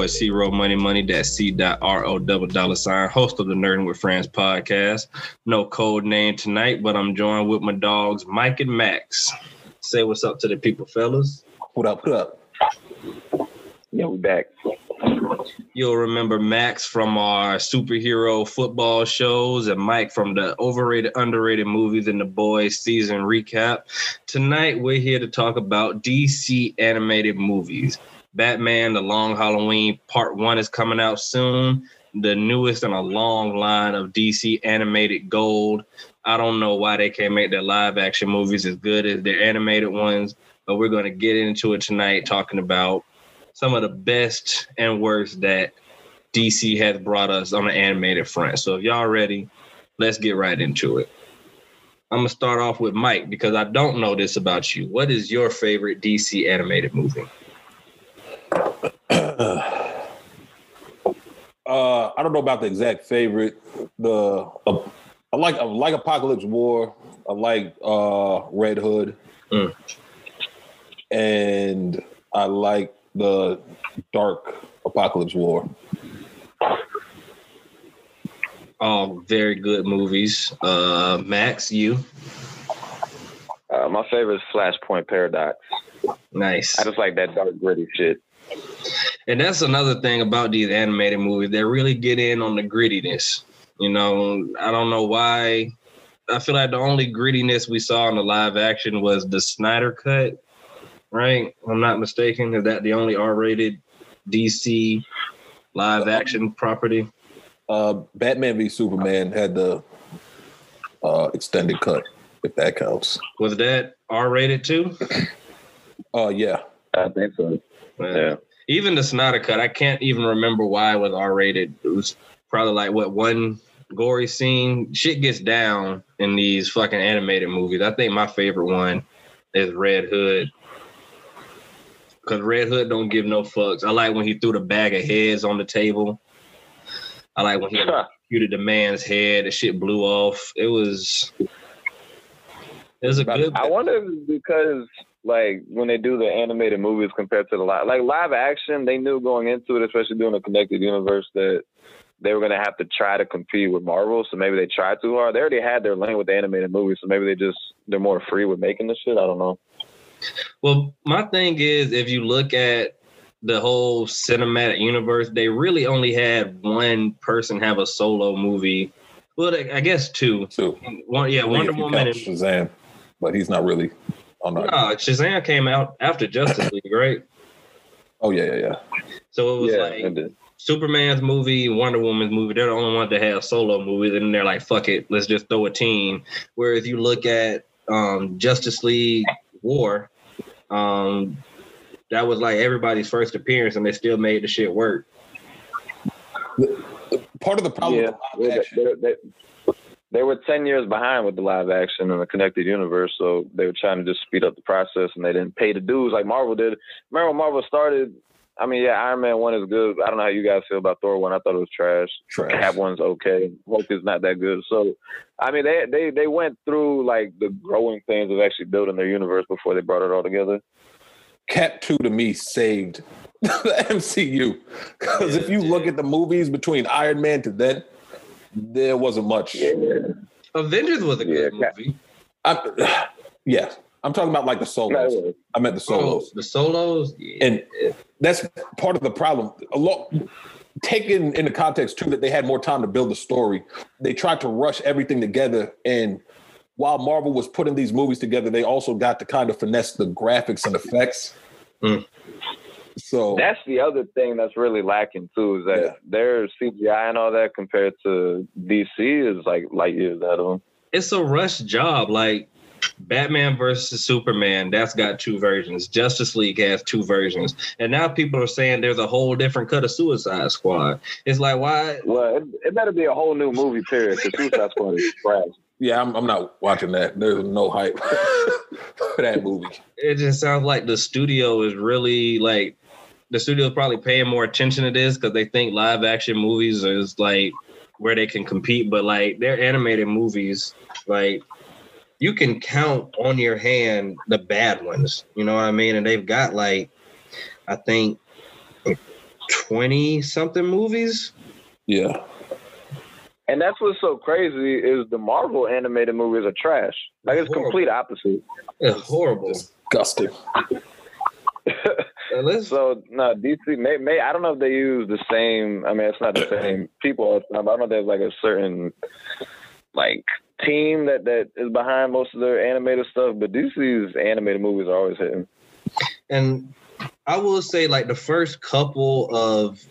boy C Row Money Money. That's C dot R O double dollar sign. Host of the Nerding with Friends podcast. No code name tonight, but I'm joined with my dogs Mike and Max. Say what's up to the people, fellas. What up? What up? Yeah, we back. You'll remember Max from our superhero football shows and Mike from the overrated, underrated movies and the boys season recap. Tonight, we're here to talk about DC animated movies. Batman, The Long Halloween, part one is coming out soon. The newest in a long line of DC animated gold. I don't know why they can't make their live action movies as good as their animated ones, but we're going to get into it tonight talking about some of the best and worst that DC has brought us on the animated front. So if y'all ready, let's get right into it. I'm gonna start off with Mike because I don't know this about you. What is your favorite DC animated movie? Uh, I don't know about the exact favorite. The uh, I like I like Apokolips War. I like uh, Red Hood, Mm. and I like the Dark Apokolips War. All very good movies. Uh, Max, you Uh, my favorite is Flashpoint Paradox. nice. I just like that dark, gritty shit. And that's another thing about these animated movies. They really get in on the grittiness. You know, I don't know why. I feel like the only grittiness we saw in the live action was the Snyder cut, right? I'm not mistaken. Is that the only R-rated DC live action property? Uh, Batman v Superman had the uh, extended cut, if that counts. Was that R-rated too? Oh yeah, I think so. Yeah. Even the Snyder cut, I can't even remember why it was R-rated. It was probably like what one gory scene. Shit gets down in these fucking animated movies. I think my favorite one is Red Hood. Cause Red Hood don't give no fucks. I like when he threw the bag of heads on the table. I like when he executed the man's head. The shit blew off. It was. It was a good. I wonder if it's because like when they do the animated movies compared to the live, like live action, they knew going into it, especially doing a connected universe, that they were gonna have to try to compete with Marvel. So maybe they tried too hard. They already had their lane with the animated movies, so maybe they just they're more free with making the shit. I don't know. Well, my thing is, if you look at the whole cinematic universe, they really only had one person have a solo movie. Well, I I guess two. too. One, yeah, I mean, Wonder Woman. And, Shazam, but he's not really on no, that. Shazam came out after Justice League, right? Oh yeah, yeah, yeah. So it was yeah, like it. Superman's movie, Wonder Woman's movie. They're the only ones that have solo movies, and they're like, "Fuck it, let's just throw a team." Whereas you look at um, Justice League War, um, that was like everybody's first appearance, and they still made the shit work. Part of the problem yeah, with live they, were ten years behind with the live action and the connected universe, so they were trying to just speed up the process, and they didn't pay the dues like Marvel did. Remember when Marvel started? I mean, yeah, Iron Man one is good. I don't know how you guys feel about Thor one. I thought it was trash. trash. Cap one's okay. Hulk is not that good. So, I mean, they they they went through like the growing pains of actually building their universe before they brought it all together. Cap 2 to me saved the MCU. Because if you look at the movies between Iron Man to then, there wasn't much. Avengers was a good Yeah, movie. I, yeah, I'm talking about like the solos. No, I meant the solos. Oh, the solos, yeah. And that's part of the problem. A lot taken in the context too that they had more time to build the story. They tried to rush everything together and while Marvel was putting these movies together, they also got to kind of finesse the graphics and effects. Mm. So That's the other thing that's really lacking too is that Yeah. their CGI and all that compared to DC is like light years out of them. it's a rush job. Like Batman versus Superman, that's got two versions. Justice League has two versions, and now people are saying there's a whole different cut of Suicide Squad. It's like why? Well, it, it better be a whole new movie period because Suicide Squad is trash. yeah, I'm, I'm not watching that. There's no hype for that movie. It just sounds like the studio is really like the studios probably paying more attention to this because they think live action movies is like where they can compete, but like their animated movies, like you can count on your hand the bad ones. You know what I mean? And they've got like, I think twenty something movies. Yeah. And that's what's so crazy is the Marvel animated movies are trash. Like it's Horrible. complete opposite. It's horrible. Disgusting. Let's- So no, DC may, may I don't know if they use the same. I mean, it's not the same people all the time. I don't know if there's like a certain like team that that is behind most of their animated stuff. But DC's animated movies are always hitting. and I will say, like the first couple of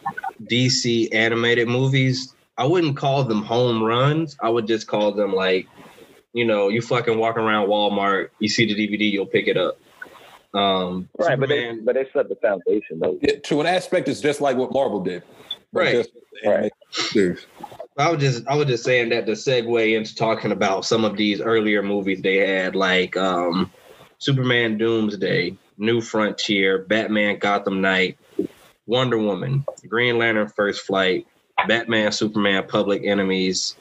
DC animated movies, I wouldn't call them home runs. I would just call them like, you know, you fucking walk around Walmart, you see the DVD, you'll pick it up. Um, Right, but they but they set the foundation though. Yeah, to an aspect, it's just like what Marvel did. Right. just- Right. I was just I was just saying that to segue into talking about some of these earlier movies they had, like um, Superman Doomsday, New Frontier, Batman Gotham Knight, Wonder Woman, Green Lantern First Flight, Batman Superman Public Enemies.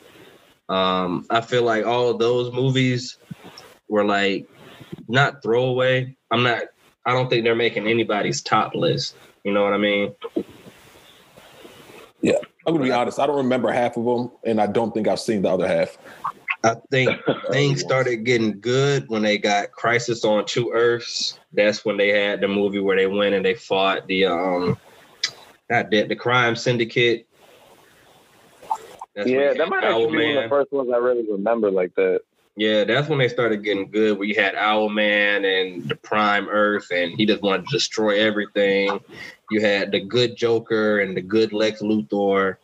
Um, I feel like all of those movies were like not throwaway. I'm not I don't think they're making anybody's top list. You know what I mean? Yeah, I'm gonna be honest. I don't remember half of them, and I don't think I've seen the other half. I think things started getting good when they got Crisis on Two Earths. That's when they had the movie where they went and they fought the um not that the crime syndicate. That's yeah, that might actually be one of the first ones I really remember like that. Yeah, that's when they started getting good. We had Owlman and the Prime Earth, and he just wanted to destroy everything. You had the good Joker and the good Lex Luthor,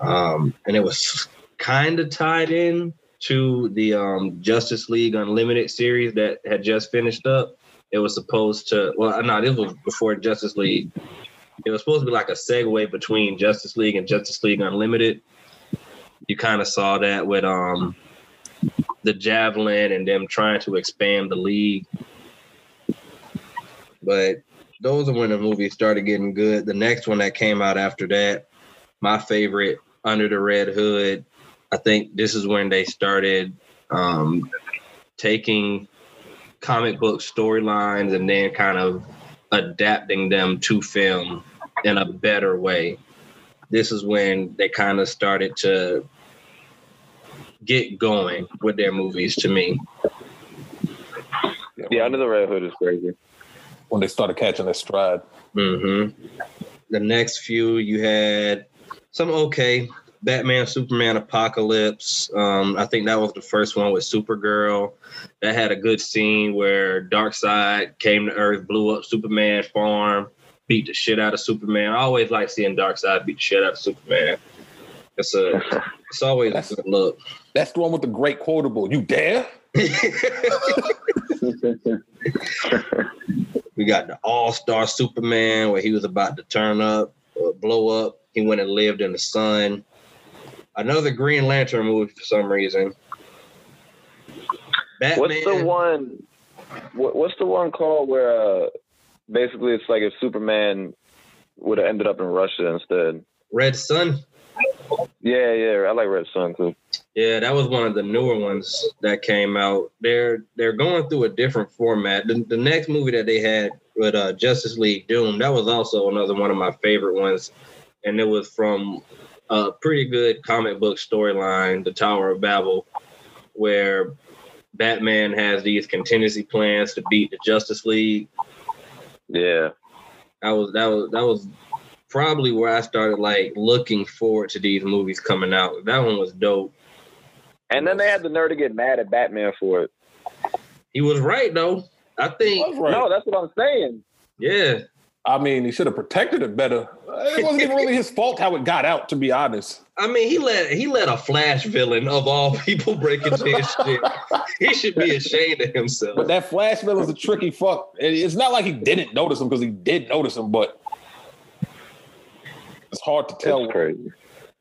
um, and it was kind of tied in to the um, Justice League Unlimited series that had just finished up. It was supposed to. Well, no, this was before Justice League. It was supposed to be like a segue between Justice League and Justice League Unlimited. You kind of saw that with um the javelin and them trying to expand the league. But those are when the movie started getting good. The next one that came out after that, my favorite, Under the Red Hood. I think this is when they started um, taking comic book storylines and then kind of adapting them to film in a better way. This is when they kind of started to get going with their movies to me. Yeah, Under the Red Hood is crazy. when they started catching their stride. hmm The next few you had some okay. Batman, Superman, Apocalypse. Um, I think that was the first one with Supergirl. That had a good scene where Darkseid came to Earth, blew up Superman farm, beat the shit out of Superman. I always like seeing Darkseid beat the shit out of Superman. It's a, it's always a good look. That's the one with the great quotable. You dare? We got the All Star Superman where he was about to turn up, or blow up. He went and lived in the sun. Another Green Lantern movie for some reason. Batman. What's the one? What, what's the one called where uh, basically it's like if Superman would have ended up in Russia instead? Red Sun. Yeah, yeah, I like Red Sun too. Yeah, that was one of the newer ones that came out. They're they're going through a different format. The, the next movie that they had with uh, Justice League Doom, that was also another one of my favorite ones, and it was from a pretty good comic book storyline, The Tower of Babel, where Batman has these contingency plans to beat the Justice League. Yeah, That was that was that was probably where I started like looking forward to these movies coming out. That one was dope. and then they had the nerve to get mad at Batman for it. He was right though. I think right. No, that's what I'm saying. Yeah, I mean, he should have protected it better. It wasn't even really his fault how it got out, to be honest. I mean he let he let a Flash villain of all people break into his shit. He should be ashamed of himself. But that Flash villain's a tricky fuck. It's not like he didn't notice him because he did notice him, but it's hard to tell. It's crazy. You're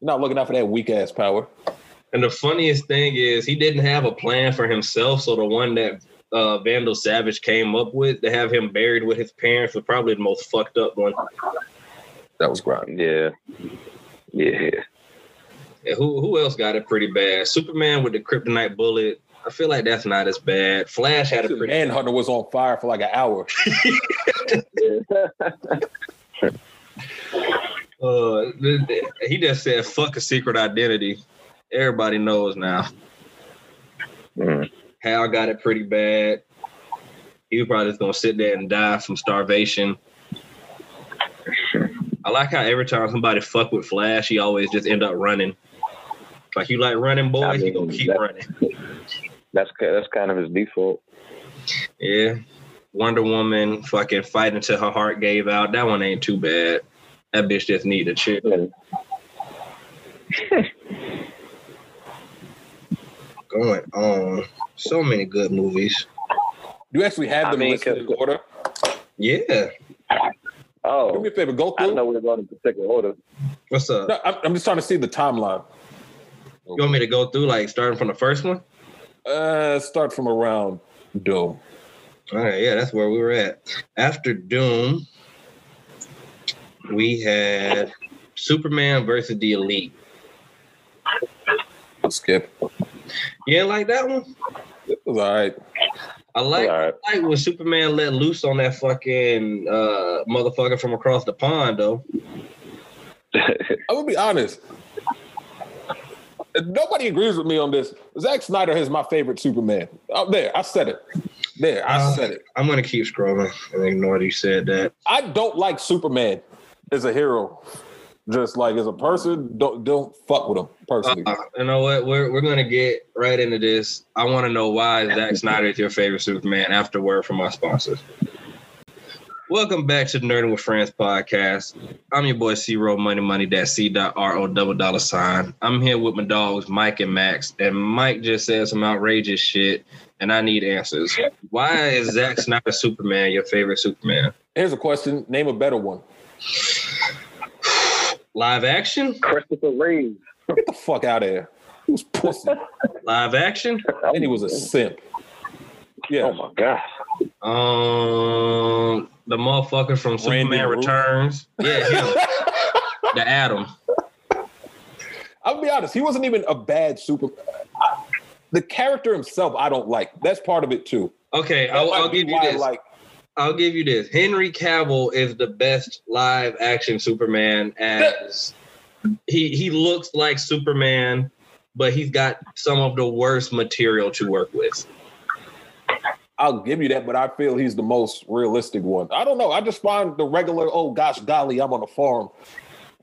not looking out for that weak ass power. And the funniest thing is he didn't have a plan for himself. So the one that uh, Vandal Savage came up with to have him buried with his parents was probably the most fucked up one. That was grind. Yeah, yeah. And who who else got it pretty bad? Superman with the kryptonite bullet. I feel like that's not as bad. Flash had a pretty Manhunter was on fire for like an hour. Uh, he just said fuck a secret identity. Everybody knows now. Mm. Hal got it pretty bad. He was probably just gonna sit there and die from starvation. I like how every time somebody fuck with Flash, he always just end up running. Like you like running, boy, I he mean, gonna keep that- running. That's that's kind of his default. Yeah. Wonder Woman fucking fighting until her heart gave out. That one ain't too bad. That bitch just need a chill. Going on. So many good movies. Do you actually have I them mean, listed in 'cause- order. Yeah. Oh. Do me a favor, go through. didn't know we're going in particular order. What's up? No, I'm, I'm just trying to see the timeline. You want me to go through like starting from the first one? Uh, start from around Doom. All right, yeah, that's where we were at. After Doom, we had Superman versus the Elite. Skip. You didn't like that one? It was all right. I like, All right. I like when Superman let loose on that fucking uh, motherfucker from across the pond, though. I'm gonna be honest. Nobody agrees with me on this. Zack Snyder is my favorite Superman. Oh, there, I said it. There, I Uh, said it. I'm gonna keep scrolling and ignore that you said that. I don't like Superman as a hero. Just like as a person, don't don't fuck with him personally. Uh, you know what? We're we're gonna get right into this. I want to know why Zack Snyder is your favorite Superman. After word from our sponsors. Welcome back to the Nerding with Friends podcast. I'm your boy C Row Money Money. That's C dot R O double dollar sign. I'm here with my dogs Mike and Max, and Mike just said some outrageous shit, and I need answers. Why is Zack Snyder Superman your favorite Superman? Here's a question. Name a better one. Live action? Christopher Reeve. Get the fuck out of here. He was pussy. Live action? and he was a simp. Yeah. Oh my god. Um, the motherfucker from Randy Superman Routh. Returns. Yeah, him. the Atom. I'll be honest, he wasn't even a bad super. I- the character himself, I don't like. That's part of it too. Okay, That I'll, I'll give you why I this. Like, I'll give you this. Henry Cavill is the best live action Superman as he he looks like Superman, but he's got some of the worst material to work with. I'll give you that, but I feel he's the most realistic one. I don't know. I just find the regular, oh gosh, golly, I'm on a farm.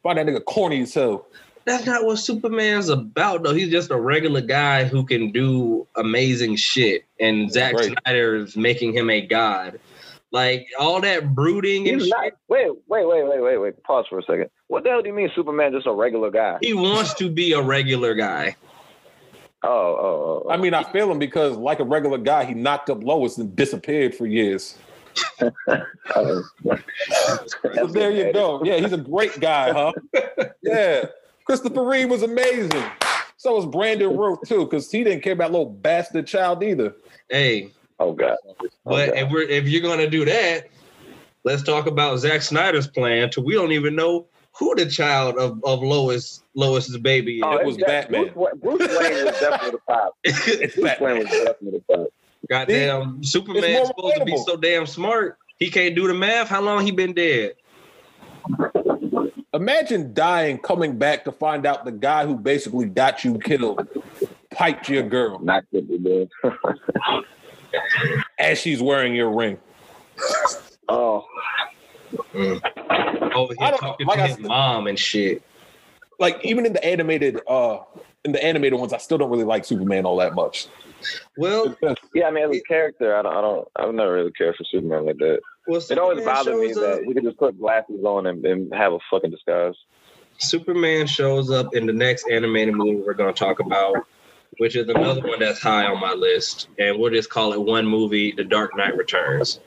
Find that nigga corny as hell. That's not what Superman's about, though. He's just a regular guy who can do amazing shit, and Zack Right. Snyder is making him a god. Like all that brooding and He's shit. not, wait, wait, wait, wait, wait, wait. Pause for a second. What the hell do you mean Superman just a regular guy? He wants to be a regular guy. Oh, oh, oh. oh. I mean, I feel him because, like a regular guy, he knocked up Lois and disappeared for years. oh. So there you go. Yeah, he's a great guy, huh? Yeah. Christopher Reeve was amazing. So was Brandon Routh too, because he didn't care about little bastard child either. Hey, Oh, oh god. Oh, but Okay. if we're if you're gonna do that, let's talk about Zack Snyder's plan. To we don't even know who the child of, of Lois Lois's baby oh, is. Oh, it was that- Batman. Bruce, Wa- Bruce Wayne was definitely the top. It's Bruce Wayne was Batman. definitely the top. Goddamn, Superman's more supposed to be so damn smart. He can't do the math. How long he been dead? Imagine dying, coming back to find out the guy who basically got you killed piped your girl Not good to do. as she's wearing your ring. oh, Over I here talking like to I his said- mom and shit. Like even in the animated, uh, in the animated ones, I still don't really like Superman all that much. Well, yeah. I mean, as a character, I don't, I don't, I've never really cared for Superman like that. well, It always Superman bothered me shows that we could just put glasses on and, and have a fucking disguise. Superman shows up in the next animated movie we're going to talk about, which is another one that's high on my list, and we'll just call it one movie: The Dark Knight Returns.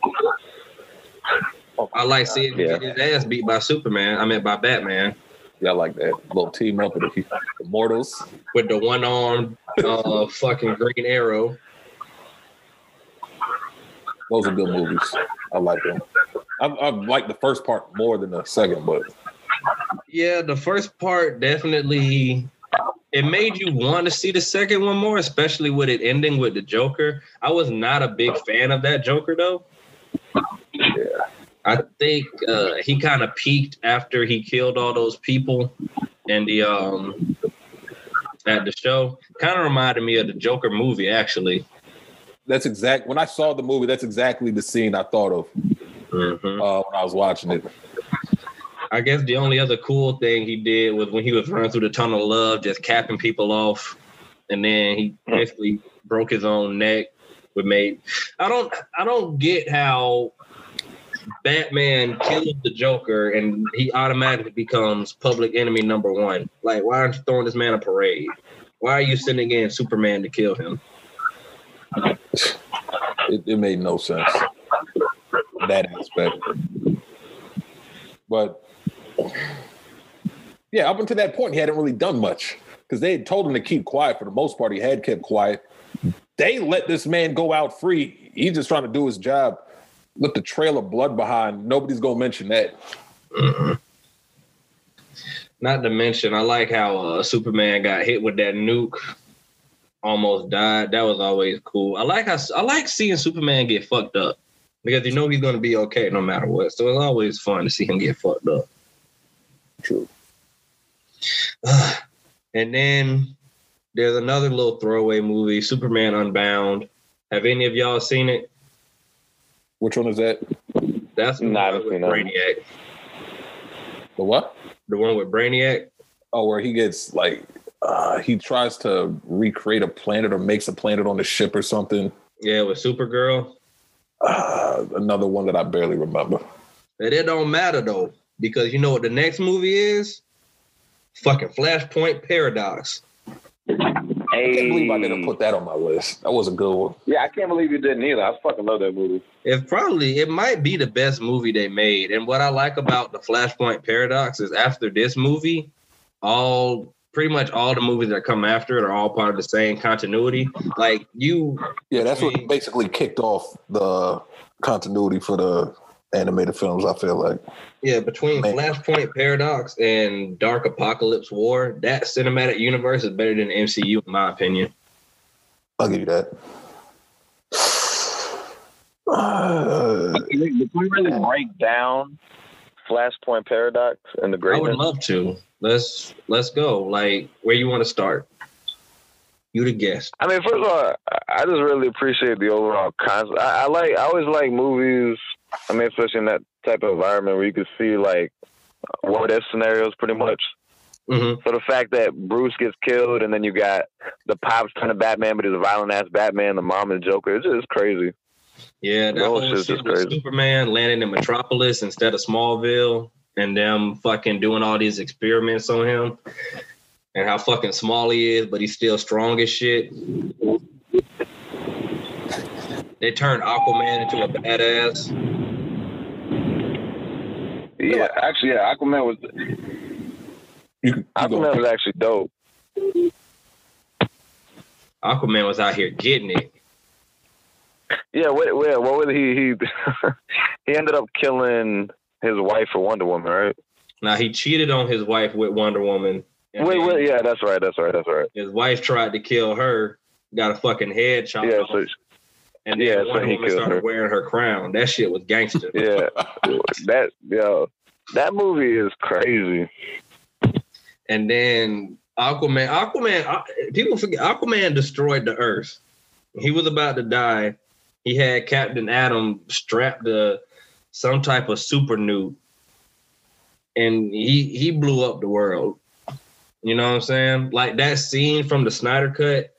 I like seeing Yeah. his ass beat by Superman. I mean, by Batman Yeah, I like that little team up with the Immortals. with the one-armed uh, fucking Green Arrow. Those are good movies. I like them. I, I like the first part more than the second, but Yeah, the first part definitely it made you want to see the second one more, especially with it ending with the Joker. I was not a big fan of that Joker though. Yeah. I think uh, he kind of peaked after he killed all those people and the um at the show. Kind of reminded me of the Joker movie, actually. That's exact. When I saw the movie, that's exactly the scene I thought of Mhm. uh, when I was watching it. I guess the only other cool thing he did was when he was running through the tunnel of love, just capping people off, and then he hmm. basically broke his own neck. With made, I don't, I don't get how Batman kills the Joker and he automatically becomes public enemy number one. Like, why aren't you throwing this man a parade? Why are you sending in Superman to kill him? It, it made no sense that aspect. But yeah, up until that point, he hadn't really done much because they had told him to keep quiet. For the most part, he had kept quiet. They let this man go out free. He's just trying to do his job. Let the trail of blood behind. Nobody's gonna mention that. Mhm. Not to mention, I like how uh, Superman got hit with that nuke, almost died. That was always cool. I like how I like seeing Superman get fucked up because you know he's gonna be okay no matter what. So it's always fun to see him get fucked up. True. and then there's another little throwaway movie, Superman Unbound. Have any of y'all seen it? Which one is that? That's the No, one haven't with seen. Brainiac. The what? The one with Brainiac. Oh, where he gets like uh he tries to recreate a planet or makes a planet on the ship or something. Yeah, with Supergirl. Uh, another one that I barely remember. And it don't matter though, because you know what the next movie is? Fucking Flashpoint Paradox. I can't believe I didn't put that on my list. That was a good one. Yeah, I can't believe you didn't either. I fucking love that movie. It probably it might be the best movie they made. And what I like about the Flashpoint Paradox is after this movie, all pretty much all the movies that come after it are all part of the same continuity. Like you Yeah, that's what basically kicked off the continuity for the animated films. I feel like yeah, between Man. Flashpoint Paradox and Dark Apokolips War, that cinematic universe is better than MCU in my opinion. I'll give you that. Uh, Did we really break down Flashpoint Paradox and the Great? I would love to. Let's let's go. Like where you want to start? You the guest. I mean, first of all, I- I just really appreciate the overall concept. I, I like, I always like movies. I mean, especially in that type of environment where you can see like what if scenarios, pretty much. hmm So the fact that Bruce gets killed and then you got the pops turn to Batman, but he's a violent ass Batman, the mom and Joker, it's just crazy. Yeah, that whole shit just crazy. Superman landing in Metropolis instead of Smallville, and them fucking doing all these experiments on him, and how fucking small he is, but he's still strong as shit. They turned Aquaman into a badass. Yeah, actually, yeah, Aquaman was you, can- you go. Aquaman was actually dope. Aquaman was out here getting it. Yeah, what, what, what was he? He he ended up killing his wife for Wonder Woman, right? Now he cheated on his wife with Wonder Woman. and Wait, wait, yeah, that's right, that's right, that's right. His wife tried to kill her, got a fucking head chopped Yeah, off, so and then yeah, so he Woman started her. wearing her crown. That shit was gangster. yeah, that yo, that movie is crazy. And then Aquaman, Aquaman, uh, people forget Aquaman destroyed the Earth. He was about to die. He had Captain Atom strapped to some type of super nuke, and he he blew up the world. You know what I'm saying? Like that scene from the Snyder Cut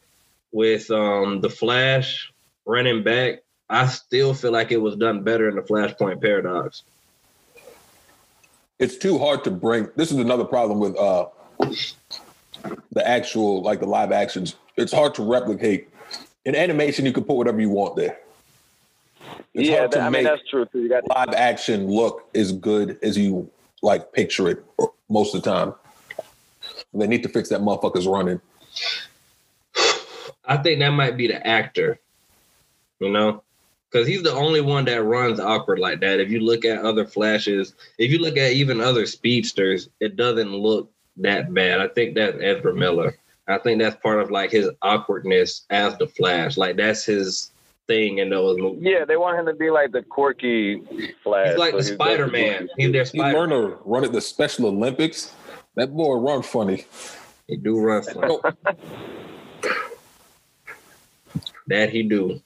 with um the Flash running back. I still feel like it was done better in the Flashpoint Paradox. it's too hard to bring. This is another problem with uh the actual like the live actions. It's hard to replicate. In animation, you can put whatever you want there. It's yeah, hard to that, I mean that's true too. You got live action look as good as you like picture it most of the time. They need to fix that motherfucker's running. I think that might be the actor, you know, because he's the only one that runs awkward like that. If you look at other flashes, if you look at even other speedsters, it doesn't look that bad. I think that's Ezra Miller. I think that's part of like his awkwardness as the Flash. Like that's his thing in those movies. Yeah, they want him to be like the quirky Flash. He's like so the Spider Man. He's their He Spider. learned to run at the Special Olympics. That boy run funny. He do run for Oh, that. He do.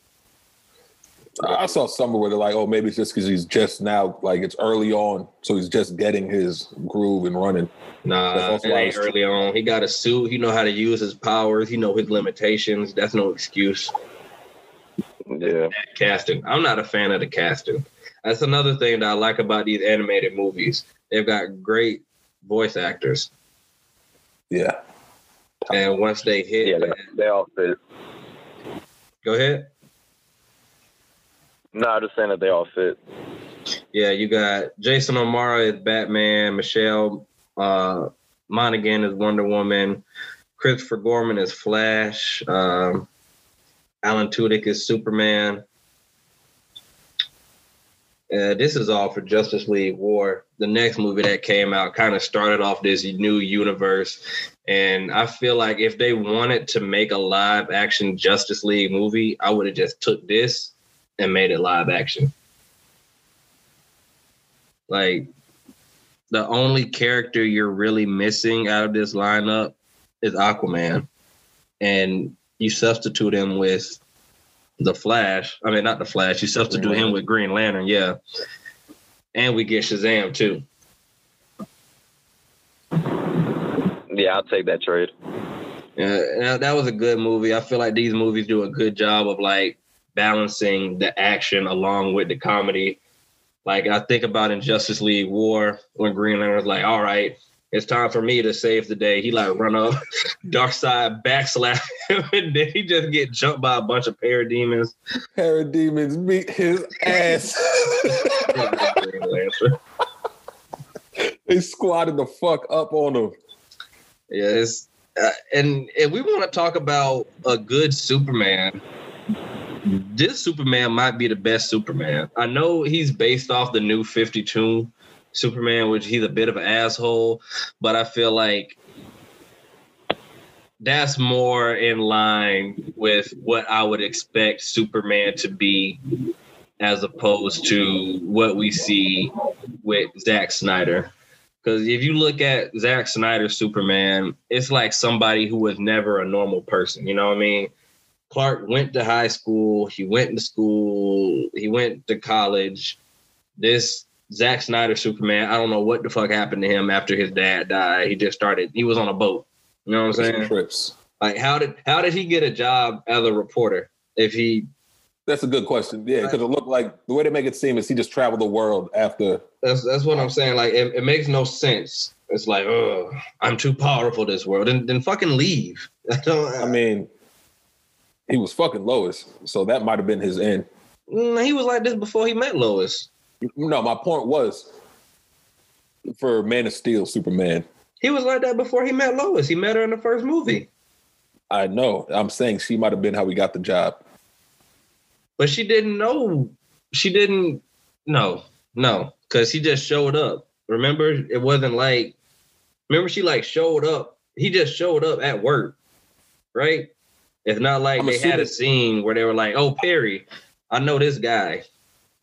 I saw somewhere where they're like, oh, maybe it's just because he's just now, like it's early on, so he's just getting his groove and running. Nah, That's also it why ain't early on. He got a suit. He know how to use his powers. He know his limitations. That's no excuse. Yeah. casting. I'm not a fan of the casting. That's another thing that I like about these animated movies. They've got great voice actors, Yeah. and once they hit, Yeah, they, they all fit. go ahead. No, I'm just saying that they all fit. Yeah, you got Jason O'Mara as Batman, Michelle uh, Monaghan as Wonder Woman, Christopher Gorham as Flash, um, Alan Tudyk as Superman. Uh, this is all for Justice League War. The next movie that came out kind of started off this new universe. And I feel like if they wanted to make a live action Justice League movie, I would have just took this and made it live action. Like the only character you're really missing out of this lineup is Aquaman. And you substitute him with the Flash. I mean, not the Flash. You substitute him with Green Lantern, yeah. And we get Shazam too. Yeah, I'll take that trade. Yeah, that was a good movie. I feel like these movies do a good job of like balancing the action along with the comedy. Like I think about in Justice League War when Green Lantern was like, "All right, it's time for me to save the day." He like run up, Darkseid backslap him, and then he just get jumped by a bunch of parademons. Parademons beat his ass. They squatted the fuck up on him. Yes, uh, and if we want to talk about a good Superman, this Superman might be the best Superman. I know he's based off the new 52 Superman, which he's a bit of an asshole, but I feel like that's more in line with what I would expect Superman to be as opposed to what we see with Zack Snyder. Because if you look at Zack Snyder's Superman, it's like somebody who was never a normal person. You know what I mean? Clark went to high school. He went to school. He went to college. This Zack Snyder Superman, I don't know what the fuck happened to him after his dad died. He just started. He was on a boat. You know what I'm saying? Trips. Like how did how did he get a job as a reporter if he That's a good question. Yeah, because it looked like the way they make it seem is he just traveled the world after. That's that's what I'm saying. Like it, it makes no sense. It's like, oh, I'm too powerful this world. Then then fucking leave. I don't. I mean, he was fucking Lois, so that might have been his end. Mm, he was like this before he met Lois. No, my point was for Man of Steel, Superman. He was like that before he met Lois. He met her in the first movie, I know. I'm saying she might have been how he got the job. but she didn't know. She didn't. No, no, because he just showed up. Remember, it wasn't like. Remember, she like showed up. He just showed up at work, right? It's not like I'm they had a scene where they were like, "Oh, Perry, I know this guy."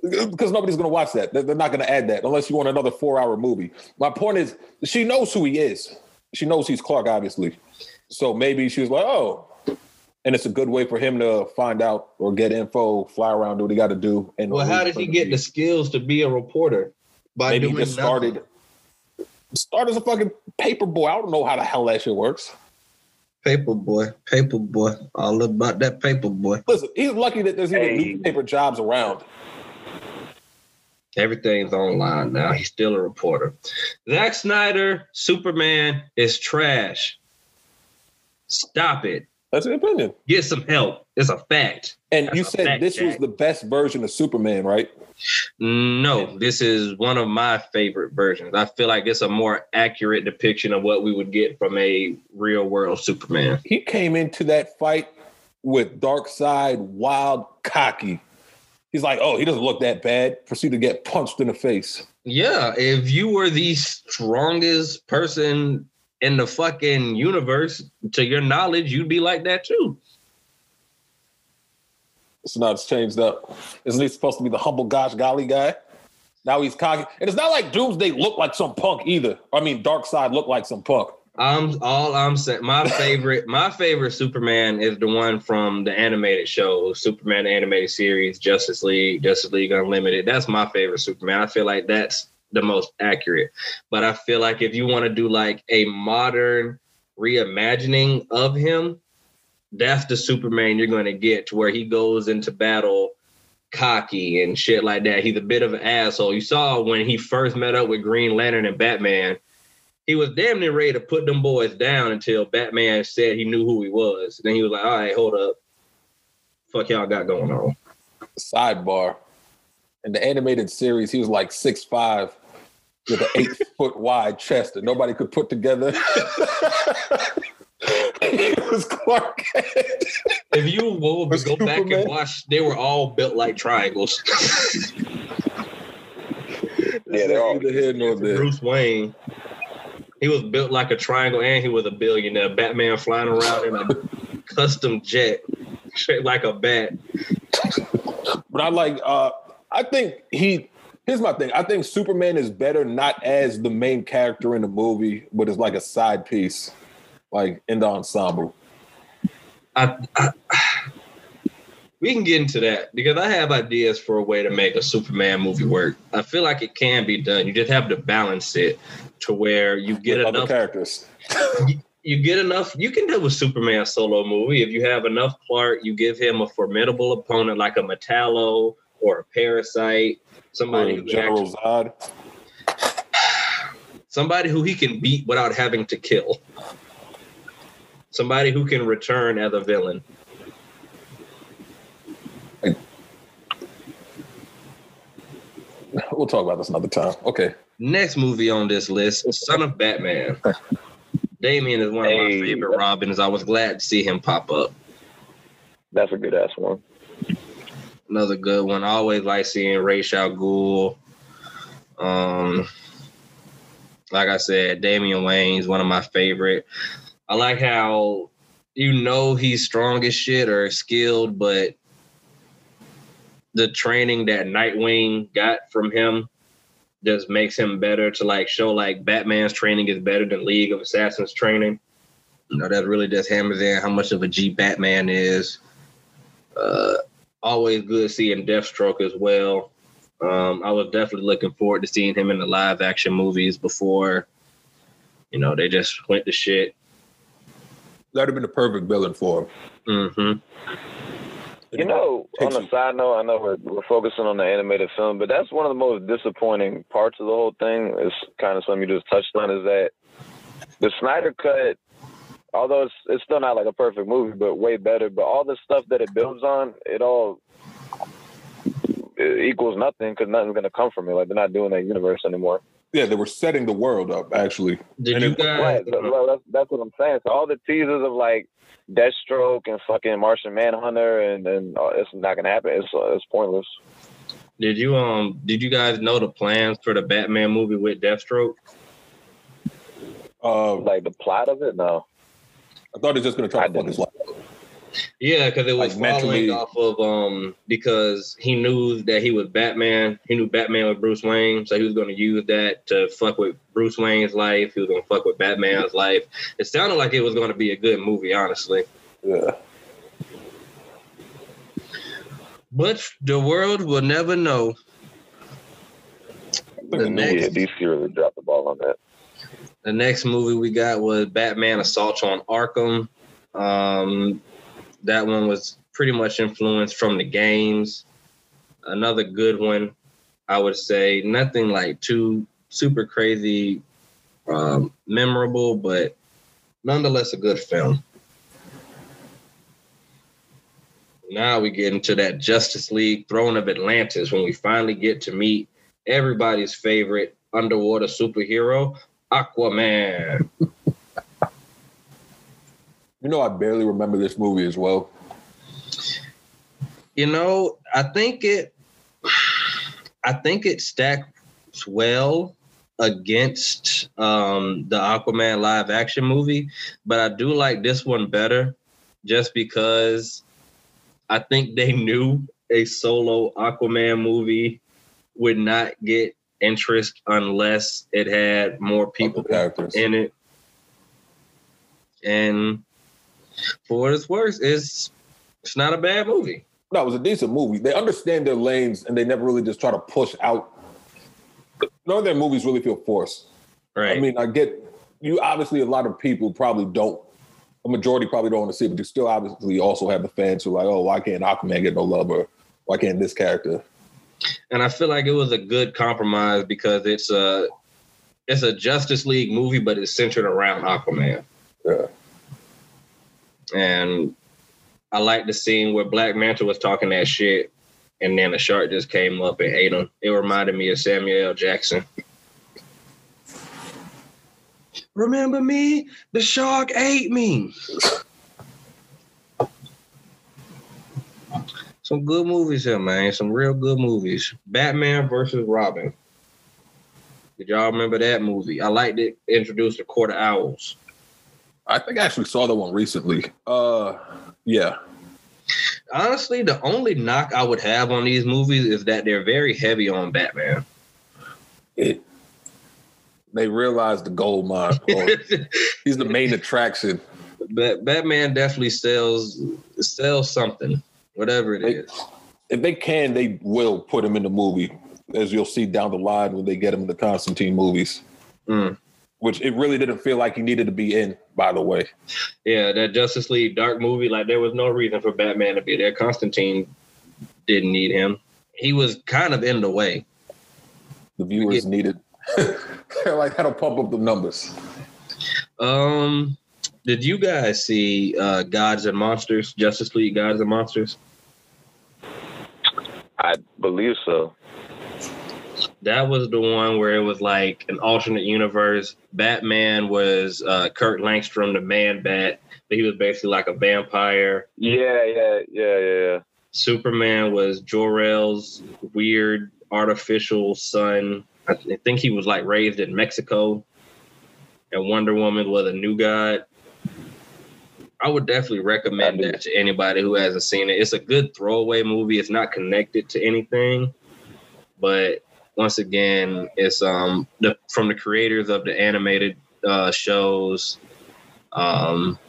Because nobody's going to watch that. They're not going to add that unless you want another four hour movie. My point is, she knows who he is. She knows he's Clark, obviously. So maybe she was like, oh. And it's a good way for him to find out or get info, fly around, do what he got to do. And Well, how did he get the skills to be a reporter? By Maybe he just nothing. started. Start as a fucking paper boy. I don't know how the hell that shit works. Paper boy, paper boy, all about that paper boy. Listen, he's lucky that there's even Hey. newspaper jobs around. Everything's online now. He's still a reporter. Zack Snyder, Superman is trash. Stop it. That's an opinion. Get some help. It's a fact. And That's you said fact, this was the best version of Superman, right? No, this is one of my favorite versions. I feel like it's a more accurate depiction of what we would get from a real world Superman. He came into that fight with Darkseid wild, cocky. He's like, oh, he doesn't look that bad. Proceed to get punched in the face. Yeah, if you were the strongest person in the fucking universe, to your knowledge, you'd be like that too. So now it's changed up. Isn't he supposed to be the humble gosh golly guy? Now he's cocky. And it's not like Doomsday looked like some punk either. I mean, Darkseid looked like some punk. I'm all I'm saying. My favorite, my favorite Superman is the one from the animated show, Superman the animated series, Justice League, Justice League Unlimited. That's my favorite Superman. I feel like that's the most accurate. But I feel like if you want to do like a modern reimagining of him, that's the Superman you're going to get to where he goes into battle cocky and shit like that. He's a bit of an asshole. You saw when he first met up with Green Lantern and Batman, he was damn near ready to put them boys down until Batman said he knew who he was. Then he was like, all right, hold up. Fuck y'all got going on. Sidebar. In the animated series, he was like six five with an eight foot wide chest that nobody could put together. it was Clark Kent. If you will go Superman. back and watch, they were all built like triangles. yeah, they're all the head nor there. Bruce Wayne. He was built like a triangle, and he was a billionaire. Batman flying around in a custom jet, straight like a bat. But I like. uh I think he. Here's my thing. I think Superman is better not as the main character in the movie, but as like a side piece, like in the ensemble. I, I, we can get into that because I have ideas for a way to make a Superman movie work. I feel like it can be done. You just have to balance it to where you get With enough other characters. you, you get enough. You can do a Superman solo movie if you have enough Clark. You give him a formidable opponent like a Metallo or a Parasite, somebody Or General actually, Zod. somebody who he can beat without having to kill. Somebody who can return as a villain. We'll talk about this another time. Okay. Next movie on this list, Son of Batman. Damian is one of my Hey. favorite Robins. I was glad to see him pop up. That's a good ass one. Another good one. I always like seeing Ra's al. Um, like I said, Damian Wayne's one of my favorite. I like how you know he's strong as shit or skilled, but the training that Nightwing got from him just makes him better to like show like Batman's training is better than League of Assassins training. You know, that really just hammers in how much of a G Batman is. Uh, always good seeing Deathstroke as well. Um, I was definitely looking forward to seeing him in the live action movies before, you know, they just went to shit. That'd have been the perfect villain for him. hmm You know, on a side note, I know we're, we're focusing on the animated film, but that's one of the most disappointing parts of the whole thing. Is kind of something you just touched on is that the Snyder cut, although it's it's still not like a perfect movie, but way better. But all the stuff that it builds on, it all it equals nothing because nothing's gonna come from it. Like they're not doing that universe anymore. Yeah, they were setting the world up actually. Did And you it- guys? Right. That- well, that's, that's what I'm saying. So all the teasers of like Deathstroke and fucking Martian Manhunter and and uh, it's not gonna happen. It's uh, it's pointless. Did you um? Did you guys know the plans for the Batman movie with Deathstroke? Uh, Like the plot of it, no. I thought he was just gonna try to fuck his life. Yeah, because it was Like, mentally- off of um because he knew that he was Batman. He knew Batman was Bruce Wayne, so he was going to use that to fuck with Bruce Wayne's life. He was going to fuck with Batman's life. It sounded like it was going to be a good movie, honestly. Yeah. But the world will never know. I think The the next- DC really dropped the ball on that. The next movie we got was Batman Assault on Arkham. Um, that one was pretty much influenced from the games. Another good one, I would say. Nothing like too super crazy um, memorable, but nonetheless a good film. Now we get into that Justice League Throne of Atlantis when we finally get to meet everybody's favorite underwater superhero, Aquaman. You know, I barely remember this movie as well. You know, I think it I think it stacks well against um the Aquaman live action movie, but I do like this one better just because I think they knew a solo Aquaman movie would not get interest unless it had more people characters. in it. And for what it's worth, it's it's not a bad movie. No, it was a decent movie. They understand their lanes and they never really just try to push out. None of their movies really feel forced. Right. I mean, I get you. Obviously, a lot of people probably don't. A majority probably don't want to see it, but you still obviously also have the fans who are like, "Oh, why can't Aquaman get no love?" or "Why can't this character?" And I feel like it was a good compromise because it's a it's a Justice League movie, but it's centered around Aquaman. Yeah. And I like the scene where Black Manta was talking that shit, and then the shark just came up and ate him. It reminded me of Samuel L. Jackson. Remember me? The shark ate me. Some good movies here, man. Some real good movies. Batman versus Robin. Did y'all remember that movie? I liked it. Introduced the Court of Owls. I think I actually saw that one recently. Uh, yeah, Honestly, the only knock I would have on these movies is that they're very heavy on Batman. it. They realize the gold mine. Oh, he's the main attraction. Bat- Batman definitely sells sells something, whatever it They- is. If they can, they will put him in the movie, as you'll see down the line when they get him in the Constantine movies. Mm. Which it really didn't feel like he needed to be in. By the way, Yeah, that Justice League Dark movie, like there was no reason for Batman to be there. Constantine didn't need him. He was kind of in the way. the viewers needed. They're like, that'll pump up the numbers. Um, did you guys see uh Gods and Monsters, Justice League Gods and Monsters? I believe so. That was the one where it was like an alternate universe. Batman was uh Kurt Langstrom, the man bat, but he was basically like a vampire. Yeah, yeah, yeah, yeah, yeah. Superman was Jor-El's weird artificial son. I th- think he was like raised in Mexico. And Wonder Woman was a new god. I would definitely recommend that to anybody who hasn't seen it. It's a good throwaway movie. It's not connected to anything, but once again, it's um the from the creators of the animated uh, shows. Um,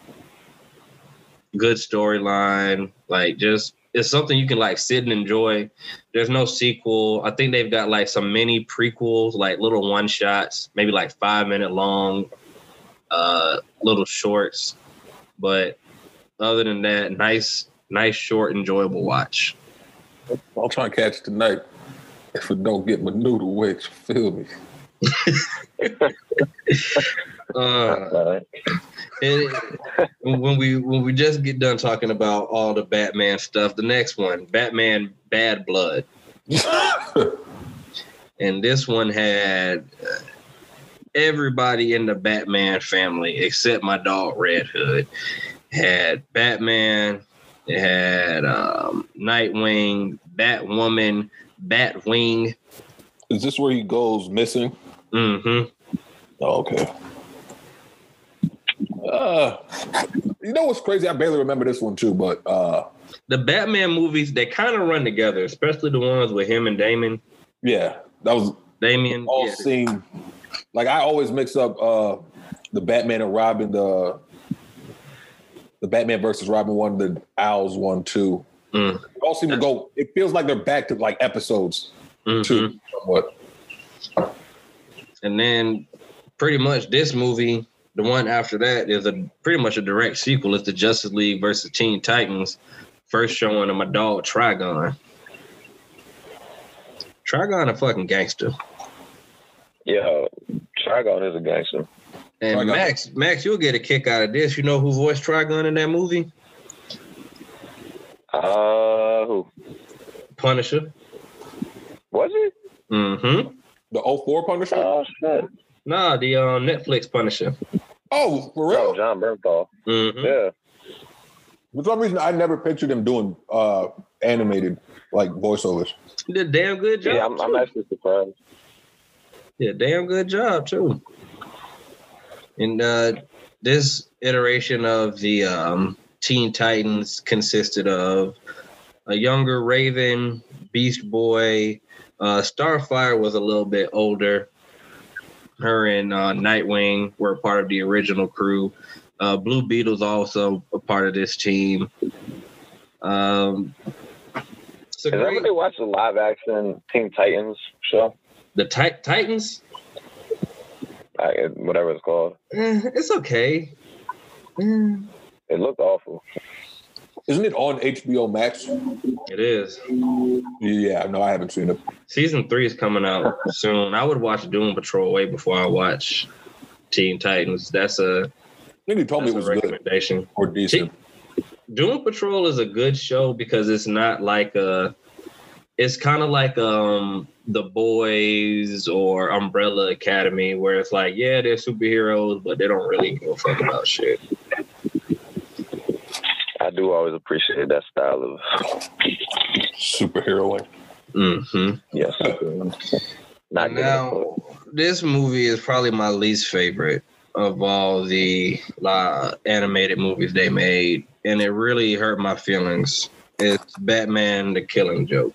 good storyline, like just it's something you can like sit and enjoy. There's no sequel. I think they've got like some mini prequels, like little one shots, maybe like five minute long, uh, little shorts. But other than that, nice, nice, short, enjoyable watch. I'll try and catch tonight. If it don't get my noodle wet, feel me? Uh, and when we when we just get done talking about all the Batman stuff, the next one, Batman Bad Blood. and this one had uh, everybody in the Batman family except my dog Red Hood. Had Batman, it had um, Nightwing, Batwoman, Batwing. Is this where he goes missing? Mm-hmm. Oh, okay. Uh, you know what's crazy? I barely remember this one too, but uh, The Batman movies they kind of run together, especially the ones with him and Damian. yeah, that was Damian, all yeah, seem like I always mix up uh the Batman and Robin, the the Batman versus Robin one, the Owls one too. Mm. They all seem to go. It feels like they're back to like episodes mhm. too. Somewhat. And then pretty much this movie, the one after that, is a pretty much a direct sequel. It's the Justice League versus Teen Titans. First showing of my dog Trigon. Trigon a fucking gangster. Yo, Trigon is a gangster. And Trigon. Max, Max, you'll get a kick out of this. You know who voiced Trigon in that movie? Uh, who Punisher. was it? Mm-hmm. The 04 Punisher? Oh shit! Nah, the um, Netflix Punisher. oh, for Oh, real? Jon Bernthal. Mm-hmm. Yeah. For some reason, I never pictured him doing uh animated like voiceovers. He did a damn good job. Yeah, I'm, I'm actually surprised. Yeah, damn good job too. And uh, this iteration of the um, Teen Titans consisted of a younger Raven, Beast Boy. Uh, Starfire was a little bit older. Her and uh, Nightwing were part of the original crew. Uh, Blue Beetle's also a part of this team. Um, so Has anybody watched the live action Teen Titans show? The Tit- Titans? Like, whatever it's called. Eh, it's okay. Eh, It looked awful. Isn't it on HBO Max? it is. Yeah, no, I haven't seen it. Season three is coming out soon. I would watch Doom Patrol way before I watch Teen Titans. That's a, I think you told me that's it a was good recommendation. or decent. Doom Patrol is a good show because it's not like a. It's kind of like um the boys or Umbrella Academy, where it's like, yeah, they're superheroes, but they don't really give a fuck about shit. I do always appreciate that style of Superheroing. Mm hmm yes. Not. Now, this movie is probably my least favorite of all the uh, animated movies they made, and it really hurt my feelings. It's Batman: The Killing Joke.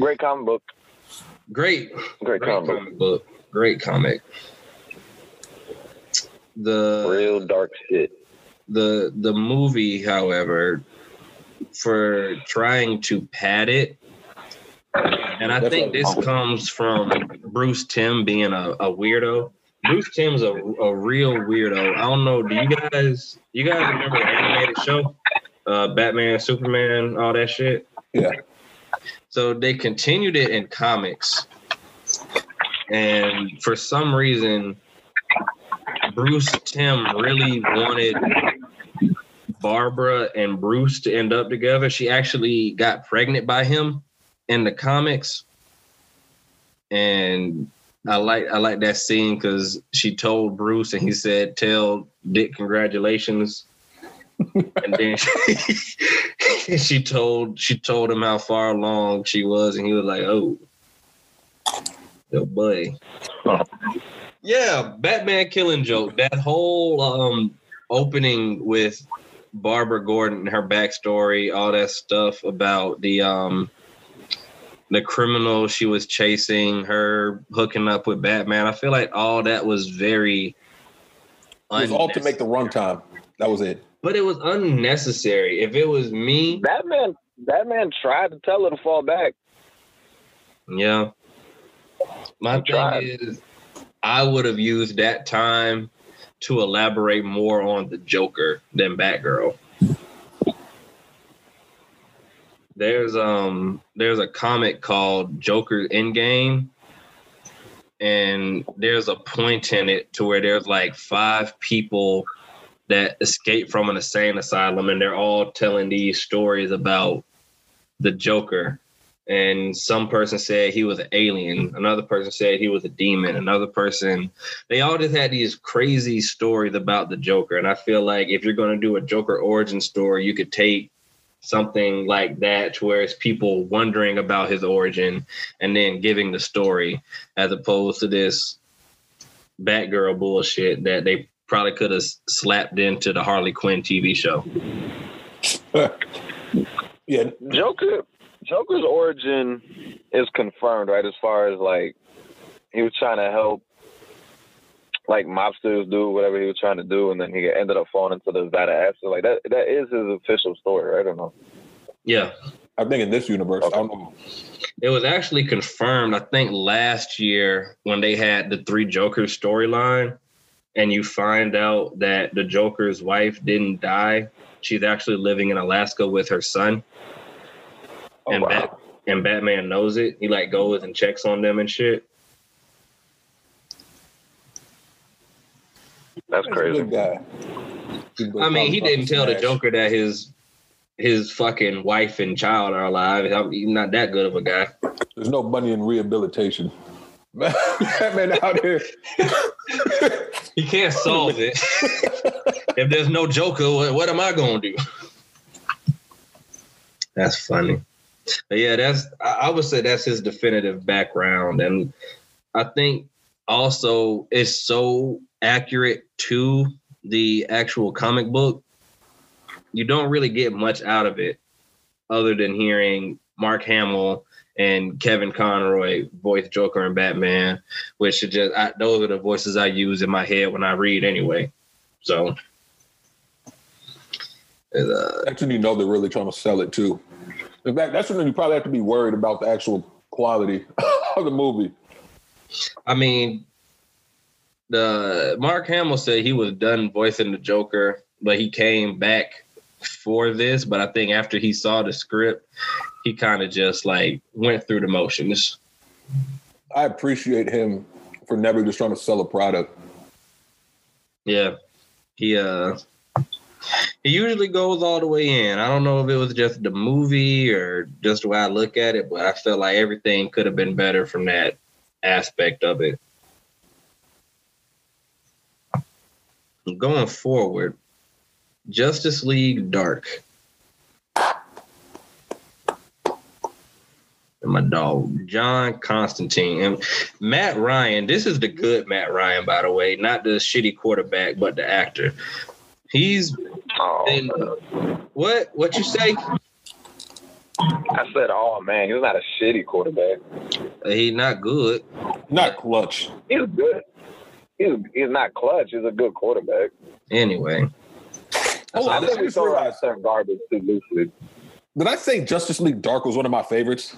Great comic book. Great, Great, great comic book. comic book. Great comic. The Real dark shit. the the movie, however, for trying to pad it, and I think this comes from Bruce Timm being a, a weirdo. Bruce Timm's a, a real weirdo. I don't know. Do you guys you guys remember the animated show? Uh, Batman, Superman, all that shit. Yeah. So they continued it in comics, and for some reason, Bruce Timm really wanted Barbara and Bruce to end up together. She actually got pregnant by him in the comics, and I like I like that scene because she told Bruce and he said, "Tell Dick congratulations." And then she, she told she told him how far along she was, and he was like, "Oh, oh boy." Yeah, Batman killing joke. That whole um opening with Barbara Gordon and her backstory, all that stuff about the um the criminal she was chasing, her hooking up with Batman. I feel like all that was very It was all to make the runtime. That was it. But it was unnecessary. If it was me, Batman Batman tried to tell her to fall back. yeah. My He thing tried. is I would have used that time to elaborate more on the Joker than Batgirl. There's um there's a comic called Joker Endgame, and there's a point in it to where there's like five people that escape from an insane asylum, and they're all telling these stories about the Joker. And some person said he was an alien. Another person said he was a demon. Another person they all just had these crazy stories about the Joker. And I feel like if you're going to do a Joker origin story, you could take something like that to where it's people wondering about his origin and then giving the story as opposed to this Batgirl bullshit that they probably could have slapped into the Harley Quinn TV show. Yeah, Joker Joker's origin is confirmed, right? As far as like he was trying to help like mobsters do whatever he was trying to do, and then he ended up falling into the vat of acid. Like that that is his official story, right? I don't know. Yeah. I think in this universe, I don't know. It was actually confirmed, I think, last year when they had the three Jokers storyline, and you find out that the Joker's wife didn't die. She's actually living in Alaska with her son, Oh, and wow. Bat- and Batman knows it. He like goes and checks on them and shit. That's He's a crazy. good guy. He's a good I mean, he didn't tell the. Joker that his his fucking wife and child are alive. I'm- He's not that good of a guy. There's no money in rehabilitation. Batman out here. He can't solve it. if there's no Joker, what, what am I gonna do? That's funny. But yeah, that's I, I would say that's his definitive background, and I think also it's so accurate to the actual comic book you don't really get much out of it other than hearing Mark Hamill and Kevin Conroy voice Joker and Batman, which are just I, those are the voices I use in my head when I read anyway. So uh, that's when you know they're really trying to sell it too. In fact, that's when you probably have to be worried about the actual quality of the movie. I mean, the Mark Hamill said he was done voicing the Joker, but he came back for this. But I think after he saw the script, he kind of just like went through the motions. I appreciate him for never just trying to sell a product. Yeah. He uh he usually goes all the way in. I don't know if it was just the movie or just the way I look at it, but I felt like everything could have been better from that aspect of it. Going forward, Justice League Dark. And my dog, John Constantine. And Matt Ryan, this is the good Matt Ryan, by the way, not the shitty quarterback, but the actor. He's oh, been, what? What you say? I said, "Oh man, he's not a shitty quarterback. Uh, he's not good. Not clutch. He's good. He's he's not clutch. He's a good quarterback. Anyway, oh, I, I think we throw out garbage too loosely. Did I say Justice League Dark was one of my favorites?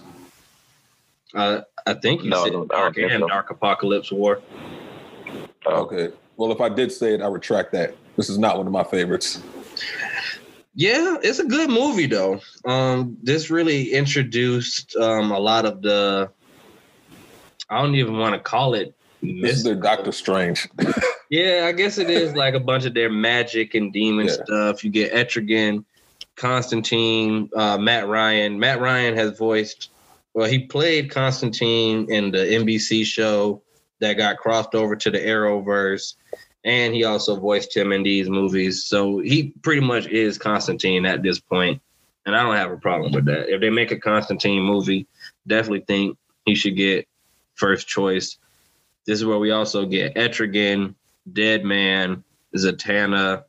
Uh, I think you no, said no, Dark and so. Dark Apokolips War. Oh. Okay. Well, if I did say it, I retract that. This is not one of my favorites. Yeah, it's a good movie though. Um, this really introduced um, a lot of the. I don't even want to call it. This is their Doctor Strange. yeah, I guess it is like a bunch of their magic and demon yeah. stuff. You get Etrigan, Constantine, uh, Matt Ryan. Matt Ryan has voiced. Well, he played Constantine in the NBC show that got crossed over to the Arrowverse and he also voiced him in these movies. So he pretty much is Constantine at this point, and I don't have a problem with that. If they make a Constantine movie, definitely think he should get first choice. This is where we also get Etrigan, Deadman, Zatanna,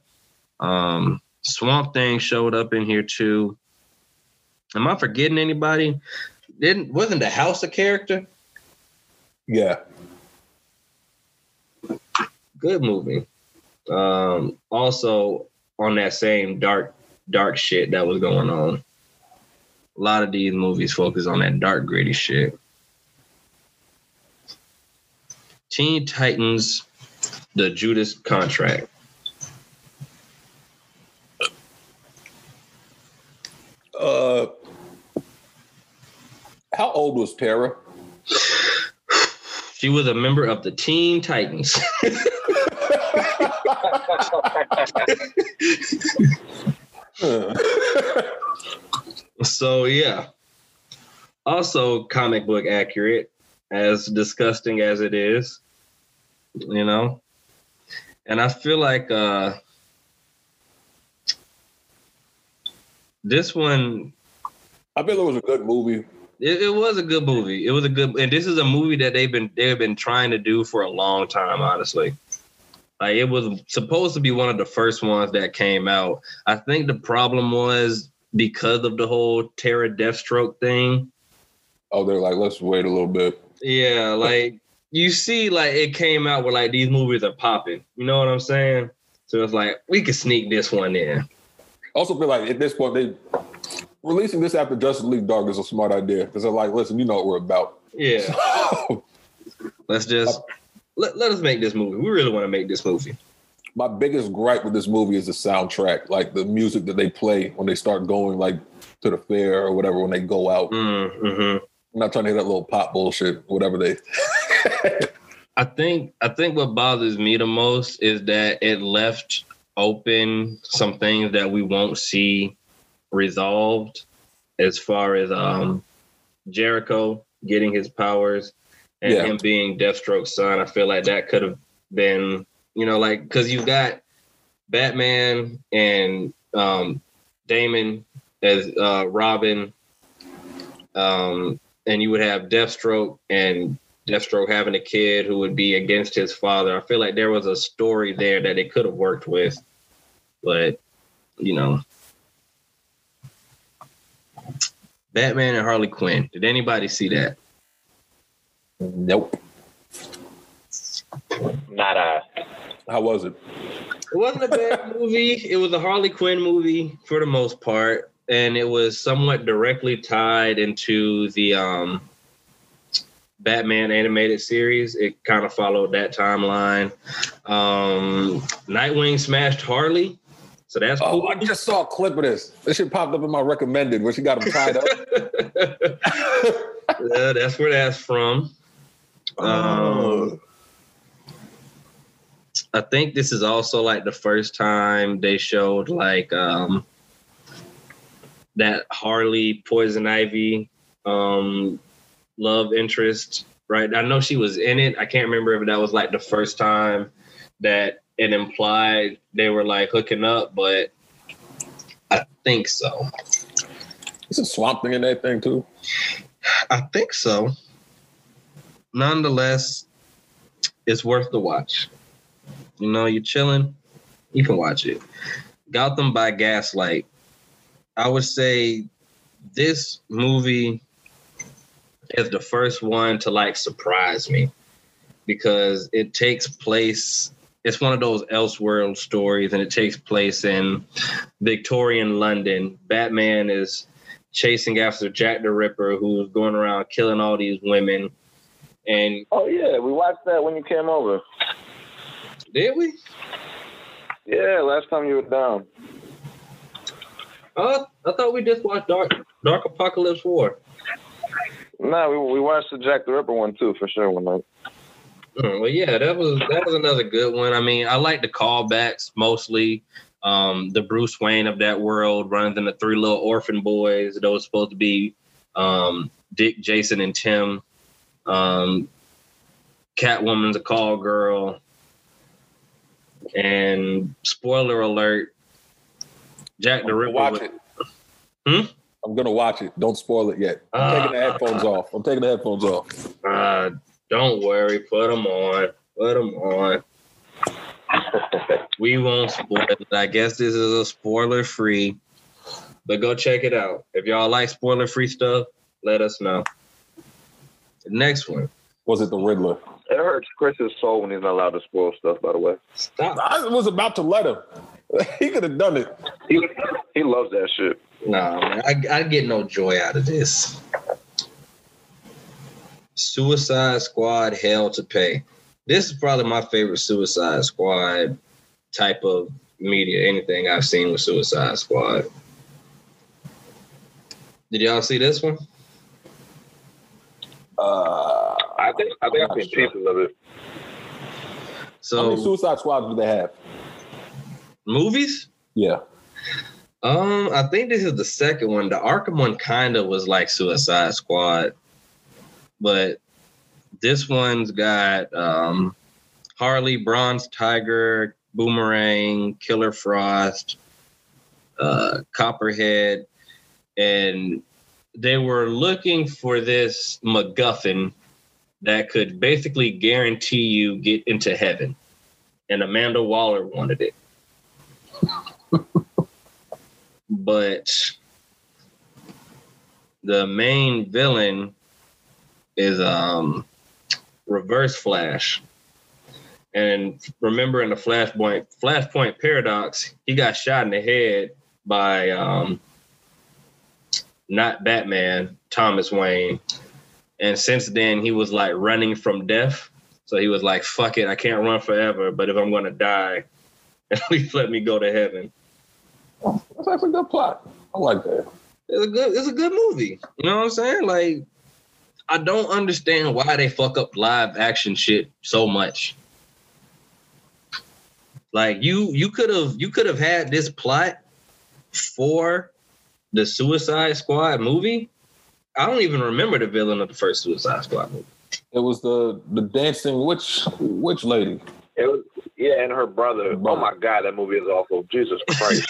um, Swamp Thing showed up in here too. Am I forgetting anybody? Didn't wasn't the house a character? Yeah good movie. Um, also on that same dark, dark shit that was going on. A lot of these movies focus on that dark, gritty shit. Teen Titans, the Judas contract. Uh, how old was Tara? She was a member of the Teen Titans. so yeah. Also comic book accurate, as disgusting as it is. You know? And I feel like uh this one I feel it was a good movie. It, it, was a good movie. It was a good, and this is a movie that they've been they've been trying to do for a long time. Honestly, like it was supposed to be one of the first ones that came out. I think the problem was because of the whole Tara Deathstroke thing. Oh, they're like, let's wait a little bit. Yeah, like you see, like it came out where like these movies are popping. You know what I'm saying? So it's like we could sneak this one in. Also, feel like at this point they releasing this after Justice League Dark is a smart idea because they're like, listen, you know what we're about. Yeah. So, Let's just let, let us make this movie. We really want to make this movie. My biggest gripe with this movie is the soundtrack, like the music that they play when they start going like to the fair or whatever when they go out. Mm, mm-hmm. I'm not trying to hear that little pop bullshit, whatever they. I think I think what bothers me the most is that it left open some things that we won't see resolved as far as um Jericho getting his powers and yeah. him being Deathstroke's son, I feel like that could have been, you know, like because you've got Batman and um, Damian as uh, Robin, um, and you would have Deathstroke and Deathstroke having a kid who would be against his father. I feel like there was a story there that they could have worked with, but you know, Batman and Harley Quinn. Did anybody see that? Nope. Not a. How was it? It wasn't a bad movie. It was a Harley Quinn movie for the most part, and it was somewhat directly tied into the um, Batman animated series. It kind of followed that timeline. Um, Nightwing smashed Harley, so that's Oh, cool. I just saw a clip of this. This shit popped up in my recommended where she got him tied up. Yeah, that's where that's from. Um, I think this is also like the first time they showed like um that Harley Poison Ivy um love interest, right? I know she was in it. I can't remember if that was like the first time that it implied they were like hooking up, but I think so. Is a swamp thing in that thing too? I think so. Nonetheless, it's worth the watch. You know, you're chilling, you can watch it. Gotham by Gaslight. I would say this movie is the first one to like surprise me because it takes place it's one of those elseworld stories and it takes place in Victorian London. Batman is chasing after Jack the Ripper, who's going around killing all these women. And Oh yeah, we watched that when you came over. did we? Yeah, last time you were down. Uh, I thought we just watched Dark Dark Apokolips War. No, we we watched the Jack the Ripper one too for sure one night. Mm, well, yeah, that was that was another good one. I mean, I like the callbacks mostly. Um, the Bruce Wayne of that world running into three little orphan boys. that Those supposed to be um, Dick, Jason, and Tim. Um, Catwoman's a call girl. And spoiler alert, Jack the Ripper. watch was- it. Hmm? I'm gonna watch it. Don't spoil it yet. I'm taking the Ah. headphones off. I'm taking the headphones off. Uh, don't worry, put them on. Put them on. We won't spoil it. I guess this is a spoiler free, but go check it out. If y'all like spoiler free stuff, let us know. The next one. Was it the Riddler? It hurts Chris's soul when he's not allowed to spoil stuff. By the way, Stop. I was about to let him. he could have done it. he he loves that shit. Nah, man. I, I get no joy out of this. Suicide Squad Hell to Pay. This is probably my favorite Suicide Squad type of media, anything I've seen with Suicide Squad. Did y'all see this one? Uh, I think I think I've seen pieces of it. How many So Suicide Squads do they have? movies? Yeah. Um, I think this is the second one. The Arkham one kind of was like Suicide Squad, but this one's got um, Harley, Bronze Tiger, Boomerang, Killer Frost, uh, Copperhead, and they were looking for this MacGuffin that could basically guarantee you get into heaven, and Amanda Waller wanted it. But the main villain is um reverse flash and remember in the flashpoint flashpoint paradox he got shot in the head by um not batman thomas wayne and since then he was like running from death so he was like fuck it i can't run forever but if i'm gonna die at least let me go to heaven That's actually a good plot. I like that. it's a good it's a good movie. You know what I'm saying? Like I don't understand why they fuck up live action shit so much. Like you you could have you could have had this plot for the Suicide Squad movie. I don't even remember the villain of the first Suicide Squad movie. It was the the dancing witch witch lady. It was Yeah, and her brother. Oh my God, that movie is awful. Jesus Christ.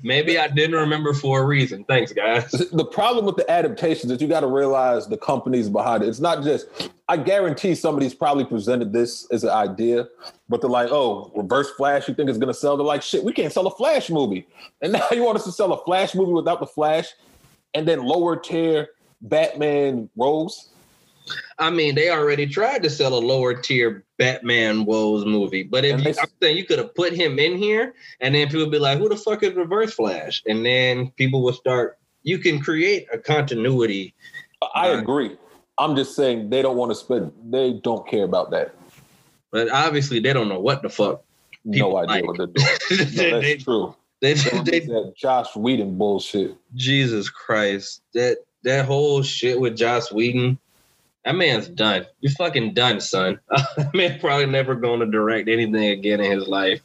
Maybe I didn't remember for a reason. Thanks, guys. The problem with the adaptations is you got to realize the companies behind it. It's not just. I guarantee somebody's probably presented this as an idea, but they're like, "Oh, Reverse Flash, you think it's going to sell?" They're like, "Shit, we can't sell a Flash movie," and now you want us to sell a Flash movie without the Flash, and then lower tier Batman roles. I mean, they already tried to sell a lower tier Batman woes movie, but if you, I'm saying you could have put him in here, and then people would be like, "Who the fuck is Reverse Flash?" And then people will start. You can create a continuity. I uh, agree. I'm just saying they don't want to spend. They don't care about that. But obviously, they don't know what the fuck. No idea like. what they're doing. no, that's they, true. They, they, they Joss Whedon bullshit. Jesus Christ, that that whole shit with Joss Whedon that man's done. You're fucking done, son. that man probably never going to direct anything again in his life.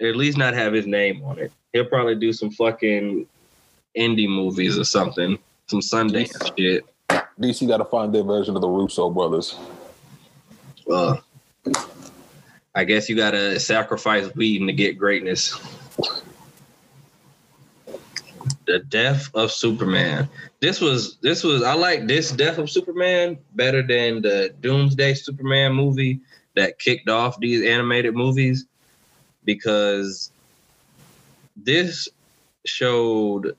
At least not have his name on it. He'll probably do some fucking indie movies or something, some Sundance DC, shit. DC got to find their version of the Russo brothers. Well, I guess you got to sacrifice Whedon to get greatness. The Death of Superman. This was this was I like this Death of Superman better than the Doomsday Superman movie that kicked off these animated movies because this showed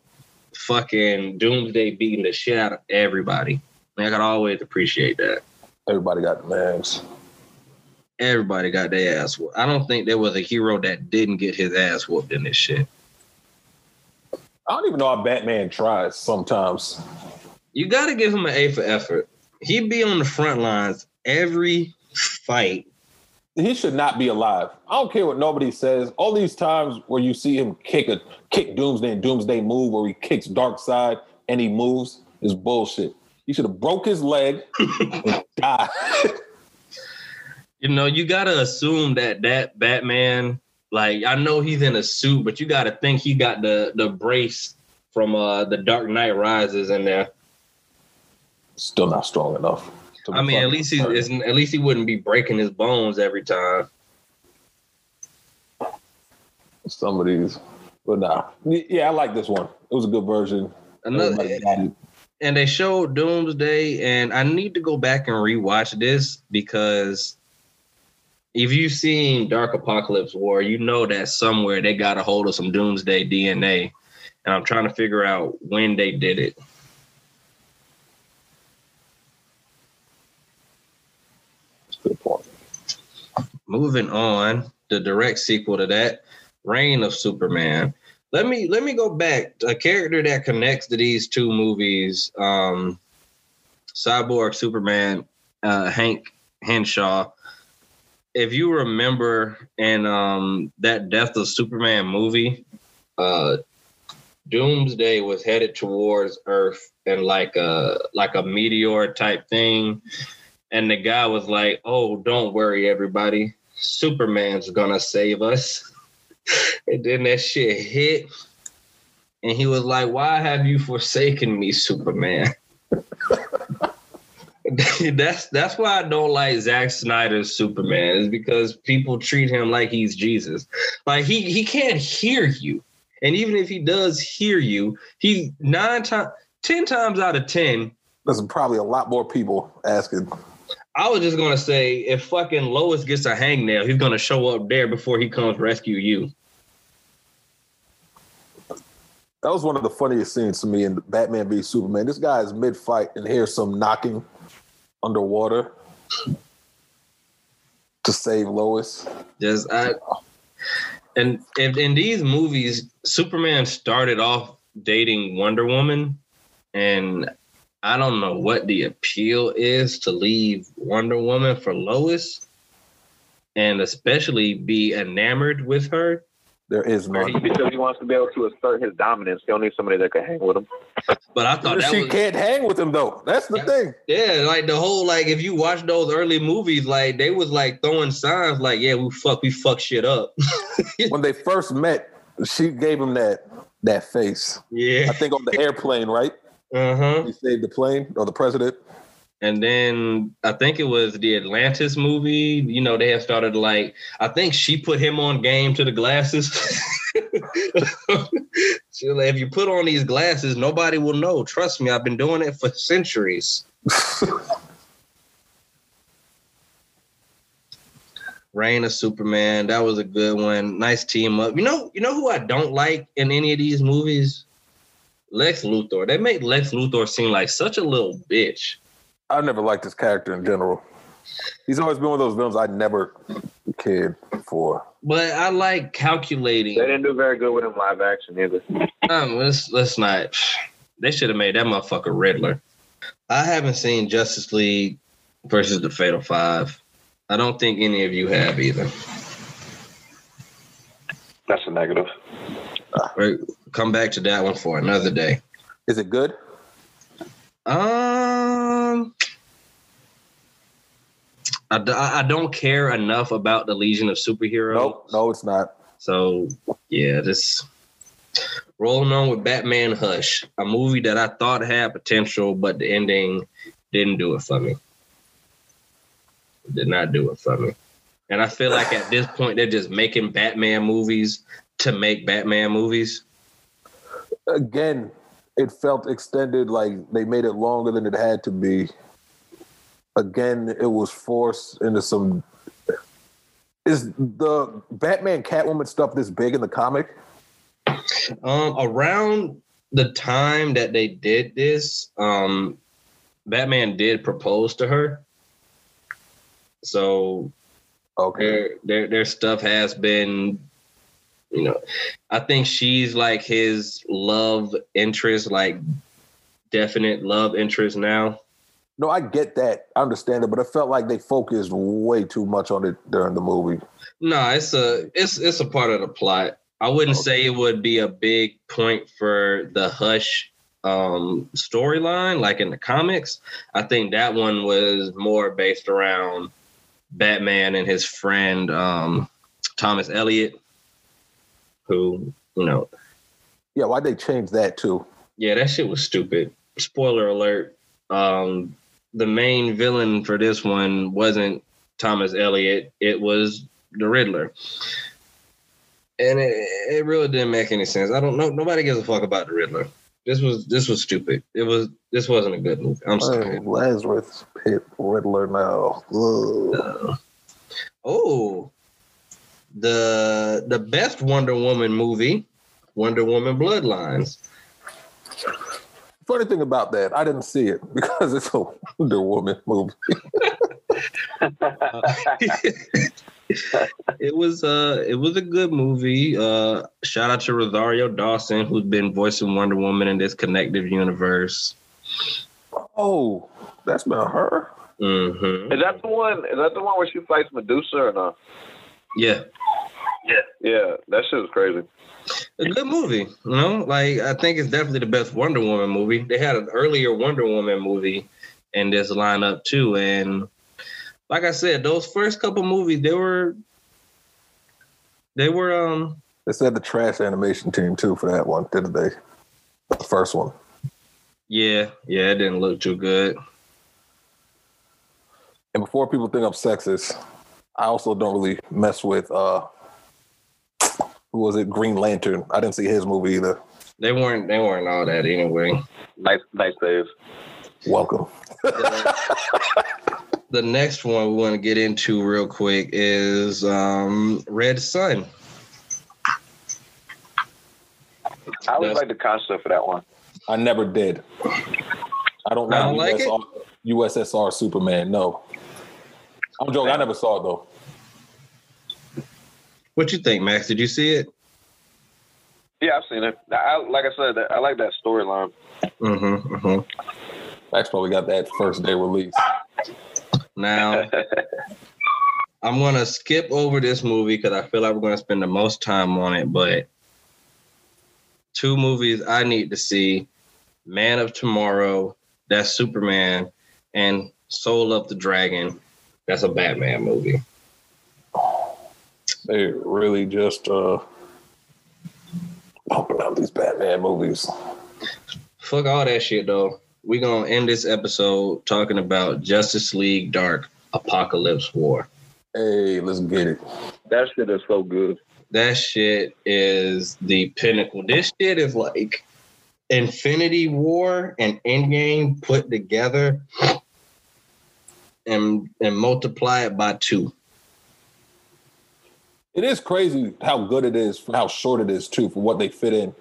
fucking Doomsday beating the shit out of everybody. And I could always appreciate that. Everybody got the ass. Everybody got their ass whooped. I don't think there was a hero that didn't get his ass whooped in this shit. I don't even know how Batman tries sometimes. You got to give him an A for effort. He'd be on the front lines every fight. He should not be alive. I don't care what nobody says. All these times where you see him kick a kick Doomsday and Doomsday move, where he kicks Darkseid and he moves, is bullshit. He should have broke his leg and died. You know, you gotta assume that that Batman like I know he's in a suit, but you got to think he got the the brace from uh the Dark Knight Rises in there. Still not strong enough. I mean, at least he isn't. At least he wouldn't be breaking his bones every time. Some of these, but nah. Yeah, I like this one. It was a good version. Another, and they showed Doomsday, and I need to go back and rewatch this because if you've seen Dark Apokolips War, you know that somewhere they got a hold of some Doomsday DNA, and I'm trying to figure out when they did it. Good point. Moving on, the direct sequel to that, Reign of Superman. Let me let me go back. A character that connects to these two movies, um, Cyborg Superman, uh, Hank Henshaw if you remember in um, that Death of Superman movie, uh, Doomsday was headed towards Earth and like a like a meteor type thing, and the guy was like, "Oh, don't worry, everybody, Superman's gonna save us." and then that shit hit, and he was like, "Why have you forsaken me, Superman?" that's that's why I don't like Zack Snyder's Superman is because people treat him like he's Jesus. Like he he can't hear you, and even if he does hear you, he nine times, ten times out of ten. There's probably a lot more people asking. I was just gonna say, if fucking Lois gets a hangnail, he's gonna show up there before he comes rescue you. That was one of the funniest scenes to me in Batman v Superman. This guy is mid fight and hears some knocking underwater to save Lois. Yes, I. And in, in these movies, Superman started off dating Wonder Woman, and I don't know what the appeal is to leave Wonder Woman for Lois, and especially be enamored with her. There is none. Because he wants to be able to assert his dominance. He don't need somebody that can hang with him. But I thought she was, can't hang with him though. That's the thing. Yeah, like the whole like if you watch those early movies, like they was like throwing signs like, yeah, we fuck, we fuck shit up. when they first met, she gave him that that face. Yeah. I think on the airplane, right? Uh-huh. He saved the plane or the president. And then I think it was the Atlantis movie. You know, they have started like I think she put him on game to the glasses. She was like, if you put on these glasses, nobody will know. Trust me, I've been doing it for centuries. Reign of Superman, that was a good one. Nice team up. You know, you know who I don't like in any of these movies? Lex Luthor. They made Lex Luthor seem like such a little bitch. I never liked his character in general. He's always been one of those villains I never cared for. But I like calculating. They didn't do very good with him live action either. Um, let's let's not. They should have made that motherfucker Riddler. I haven't seen Justice League versus the Fatal Five. I don't think any of you have either. That's a negative. Right, come back to that one for another day. Is it good? Um, I, I don't care enough about the Legion of Superheroes. No, no, it's not. So yeah, just rolling on with Batman Hush, a movie that I thought had potential, but the ending didn't do it for me. Did not do it for me. And I feel like at this point they're just making Batman movies to make Batman movies. Again, it felt extended, like they made it longer than it had to be. Again, it was forced into some. Is the Batman Catwoman stuff this big in the comic? Um, around the time that they did this, um, Batman did propose to her. So Okay. their their their stuff has been, you know, I think she's like his love interest, like definite love interest now. No, I get that. I understand it, but it felt like they focused way too much on it during the movie. No, it's a it's it's a part of the plot. I wouldn't say it would be a big point for the Hush um storyline like in the comics. I think that one was more based around Batman and his friend um Thomas Elliot who, you know, Yeah, why'd they change that too? yeah, that shit was stupid. Spoiler alert. Um the main villain for this one wasn't Thomas Elliot, it was the Riddler. And it, it really didn't make any sense. I don't know. Nobody gives a fuck about the Riddler. This was this was stupid. It was this wasn't a good movie. I'm sorry. Oh, Lazarus Pit Riddler now. Uh, oh, the the best Wonder Woman movie, Wonder Woman Bloodlines. Funny thing about that, I didn't see it because it's a Wonder Woman movie. it was uh it was a good movie. Uh shout out to Rosario Dawson who's been voicing Wonder Woman in this connective universe. Oh, that's about her. hmm Is that the one? Is that the one where she fights Medusa or not? Yeah. Yeah. Yeah, that shit was crazy. A good movie, you know. Like I think it's definitely the best Wonder Woman movie. They had an earlier Wonder Woman movie in this lineup too, and like I said, those first couple movies they were they were um They said the trash animation team too for that one, didn't they? The first one. yeah yeah it didn't look too good. And before people think I'm sexist, I also don't really mess with uh who was it? Green Lantern. I didn't see his movie either. They weren't they weren't all that anyway. Nice, nice save. Welcome. the next one we want to get into real quick is um Red Sun. I always Yes. like the concept for that one. I never did. I don't I like, don't like USR, USSR Superman. No. I'm joking. I never saw it though. What you think, Max? Did you see it? Yeah, I've seen it. I, like I said, I like that storyline. Mm-hmm. mm-hmm. Max probably got that first day release. Now I'm gonna skip over this movie because I feel like we're gonna spend the most time on it, but two movies I need to see: Man of Tomorrow, that's Superman, and Soul of the Dragon, that's a Batman movie. They really just uh pumping out these Batman movies. Fuck all that shit though. we're gonna end this episode talking about Justice League Dark Apokolips War. Hey, let's get it. That shit is so good. That shit is the pinnacle. This shit is like Infinity War and Endgame put together and and multiply it by two. It is crazy how good it is for how short it is too, for what they fit in,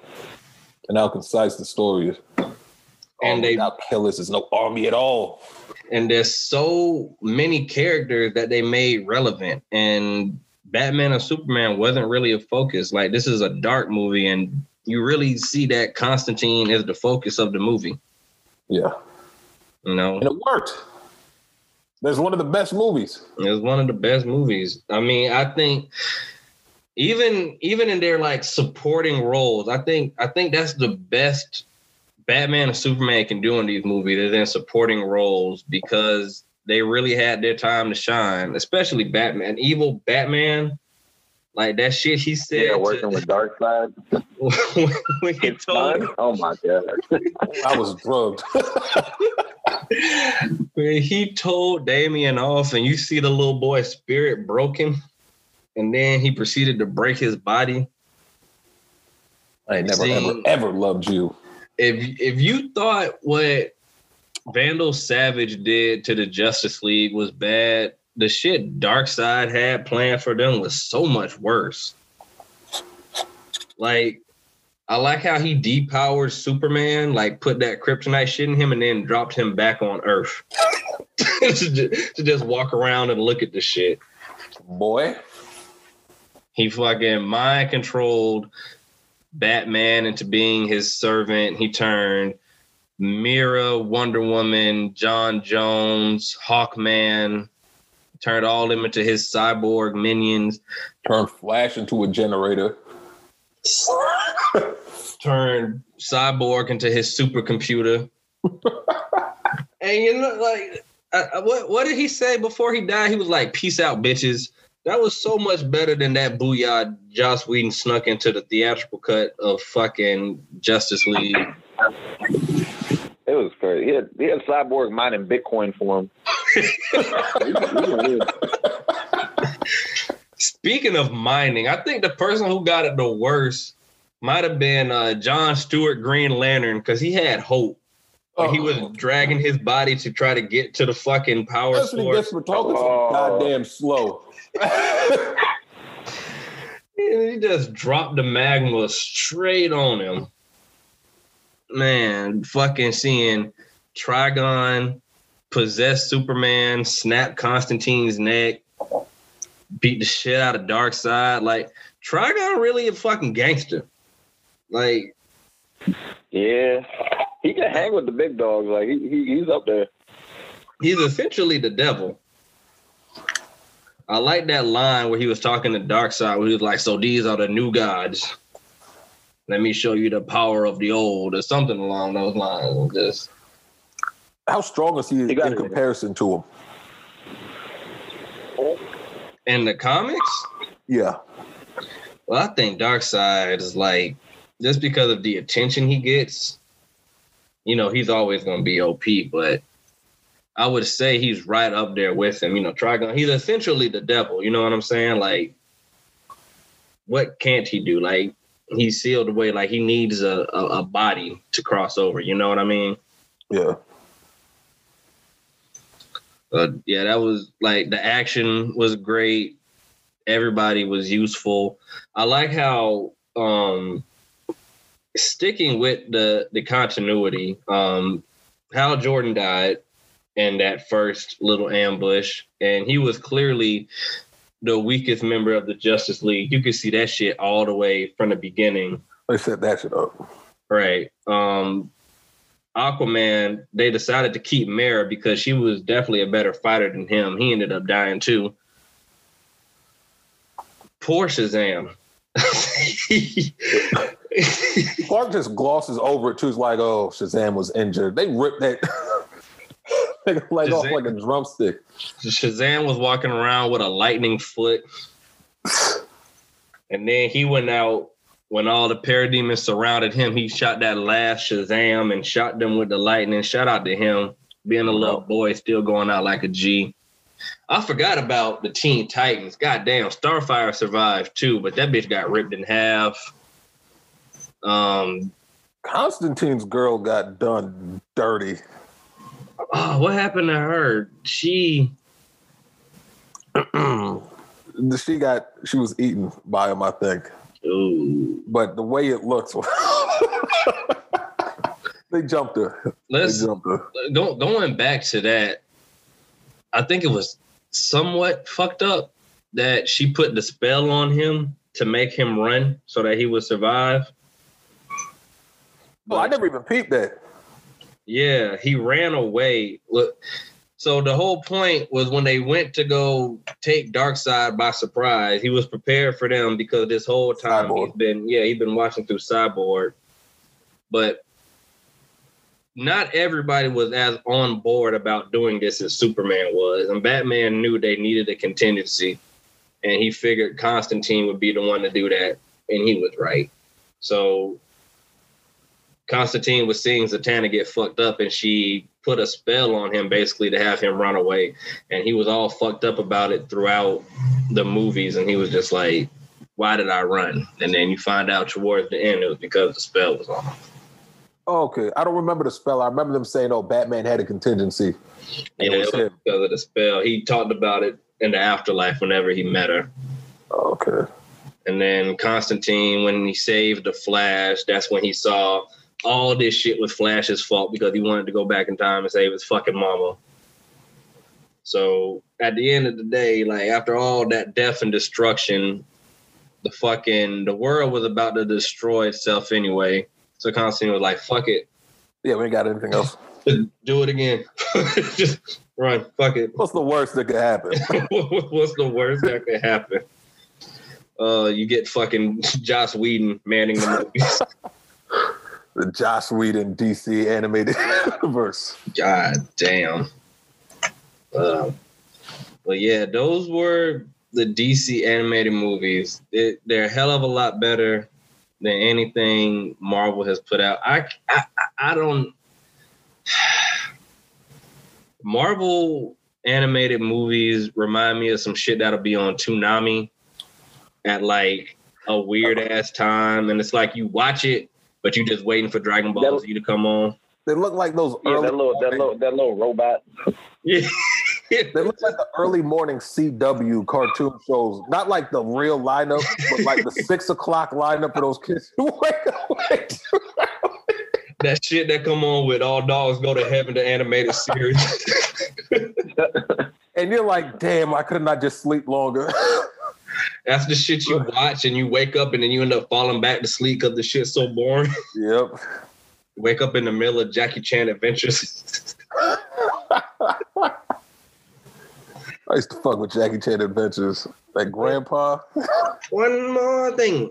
and how concise the story is. And oh, they- without killers, there's no army at all. and there's so many characters that they made relevant and batman and superman wasn't really a focus like this is a dark movie and you really see that constantine is the focus of the movie Yeah, you know and it worked. There's one of the best movies. It's one of the best movies i mean i think even even in their like supporting roles i think i think that's the best batman and superman can do in these movies is in supporting roles because they really had their time to shine especially batman evil batman like that shit he said Yeah, to- working with Darkseid. when he His told son? Oh my god. I was drugged. when he told Damian off and you see the little boy's spirit broken and then he proceeded to break his body I never See- ever ever loved you. if if you thought what Vandal Savage did to the Justice League was bad, the shit Darkseid had planned for them was so much worse. Like, I like how he depowered Superman, like put that kryptonite shit in him, and then dropped him back on Earth to, ju- to just walk around and look at the shit. Boy, He fucking mind controlled Batman into being his servant. He turned Mera, Wonder Woman, John Jones, Hawkman, turned all them into his cyborg minions, turned Flash into a generator. turned Cyborg into his supercomputer. and you know, like, uh, what what did he say before he died? He was like, "Peace out, bitches." That was so much better than that booyah Joss Whedon snuck into the theatrical cut of fucking Justice League. It was crazy. He had, he had Cyborg mining Bitcoin for him. Speaking of mining, I think the person who got it the worst might have been uh, John Stewart Green Lantern because he had hope. Like, he was Oh. dragging his body to try to get to the fucking power That's what he gets source. for talking Oh. goddamn slow. And he just dropped the magma straight on him. Man, fucking seeing Trigon possess Superman, snap Constantine's neck, beat the shit out of Darkseid. Like Trigon really a fucking gangster. Like Yeah. He can hang with the big dogs. Like he, he he's up there. he's essentially the devil. I like that line where he was talking to Darkseid, where he was like, "So these are the new gods. Let me show you the power of the old," or something along those lines. Just How strong is he He got in it. comparison to him? in the comics, Yeah. well, I think Darkseid is like just because of the attention he gets. You know, he's always going to be OP, but I would say he's right up there with him. You know, Trigon. He's essentially the devil. You know what I'm saying? Like, what can't he do? Like, he's sealed away. Like, he needs a, a, a body to cross over. You know what I mean? Yeah. But yeah, that was like the action was great. Everybody was useful. I like how um sticking with the the continuity, um Hal Jordan died in that first little ambush, and he was clearly the weakest member of the Justice League. You could see that shit all the way from the beginning. They set that shit up. Right. Um Aquaman, they decided to keep Mera because she was definitely a better fighter than him. He ended up dying too. Poor Shazam. Clark just glosses over it too. It's like, oh, Shazam was injured. They ripped that like, like off like a drumstick. Shazam was walking around with a lightning foot. And then he went out when all the parademons surrounded him, he shot that last Shazam and shot them with the lightning. Shout out to him. Being a little boy, still going out like a G. I forgot about the Teen Titans. Goddamn, Starfire survived too, but that bitch got ripped in half. Um, Constantine's girl got done dirty. oh, what happened to her? She she got she was eaten by him, I think. Ooh, But the way it looks, they jumped her. let's They jumped her. go, going back to that. I think it was somewhat fucked up that she put the spell on him to make him run so that he would survive. Oh, I never even peeped that. Yeah, he ran away. Look, so the whole point was when they went to go take Darkseid by surprise, he was prepared for them because this whole time Cyborg. he's been yeah, he's been watching through Cyborg. But not everybody was as on board about doing this as Superman was. And Batman knew they needed a contingency. And he figured Constantine would be the one to do that. And he was right. So Constantine was seeing Zatanna get fucked up, and she put a spell on him basically to have him run away. And he was all fucked up about it throughout the movies, and he was just like, "Why did I run?" And then you find out towards the end it was because the spell was on. him. Oh, okay, I don't remember the spell. I remember them saying, "Oh, Batman had a contingency." Yeah, it was it was because of the spell. He talked about it in the afterlife whenever he met her. Oh, okay. And then Constantine, when he saved the Flash, that's when he saw all this shit was Flash's fault because he wanted to go back in time and save his fucking mama. So at the end of the day, like after all that death and destruction, the fucking the world was about to destroy itself anyway. So Constantine was like, "Fuck it, Yeah, we ain't got anything else. do it again, just run, fuck it." What's the worst that could happen? What's the worst that could happen? Uh, you get fucking Joss Whedon manning the movies. The Joss Whedon DC animated universe. God damn. Uh, but yeah, those were the DC animated movies. It, they're a hell of a lot better than anything Marvel has put out. I I, I don't. Marvel animated movies remind me of some shit that'll be on Toonami at like a weird ass time, and it's like you watch it, but you just waiting for Dragon Ball That- Z to come on. They look like those Yeah, early. that little that little that little robot. Yeah. They look like the early morning CW cartoon shows. Not like the real lineup, but like the six o'clock lineup for those kids who wake up that shit that come on with all dogs go to heaven the animated series. And you're like, damn, I could not just sleep longer. That's the shit you watch and you wake up and then you end up falling back to sleep because the shit's so boring. yep. wake up in the middle of Jackie Chan adventures. I used to fuck with Jackie Chan Adventures. Like grandpa. One more thing.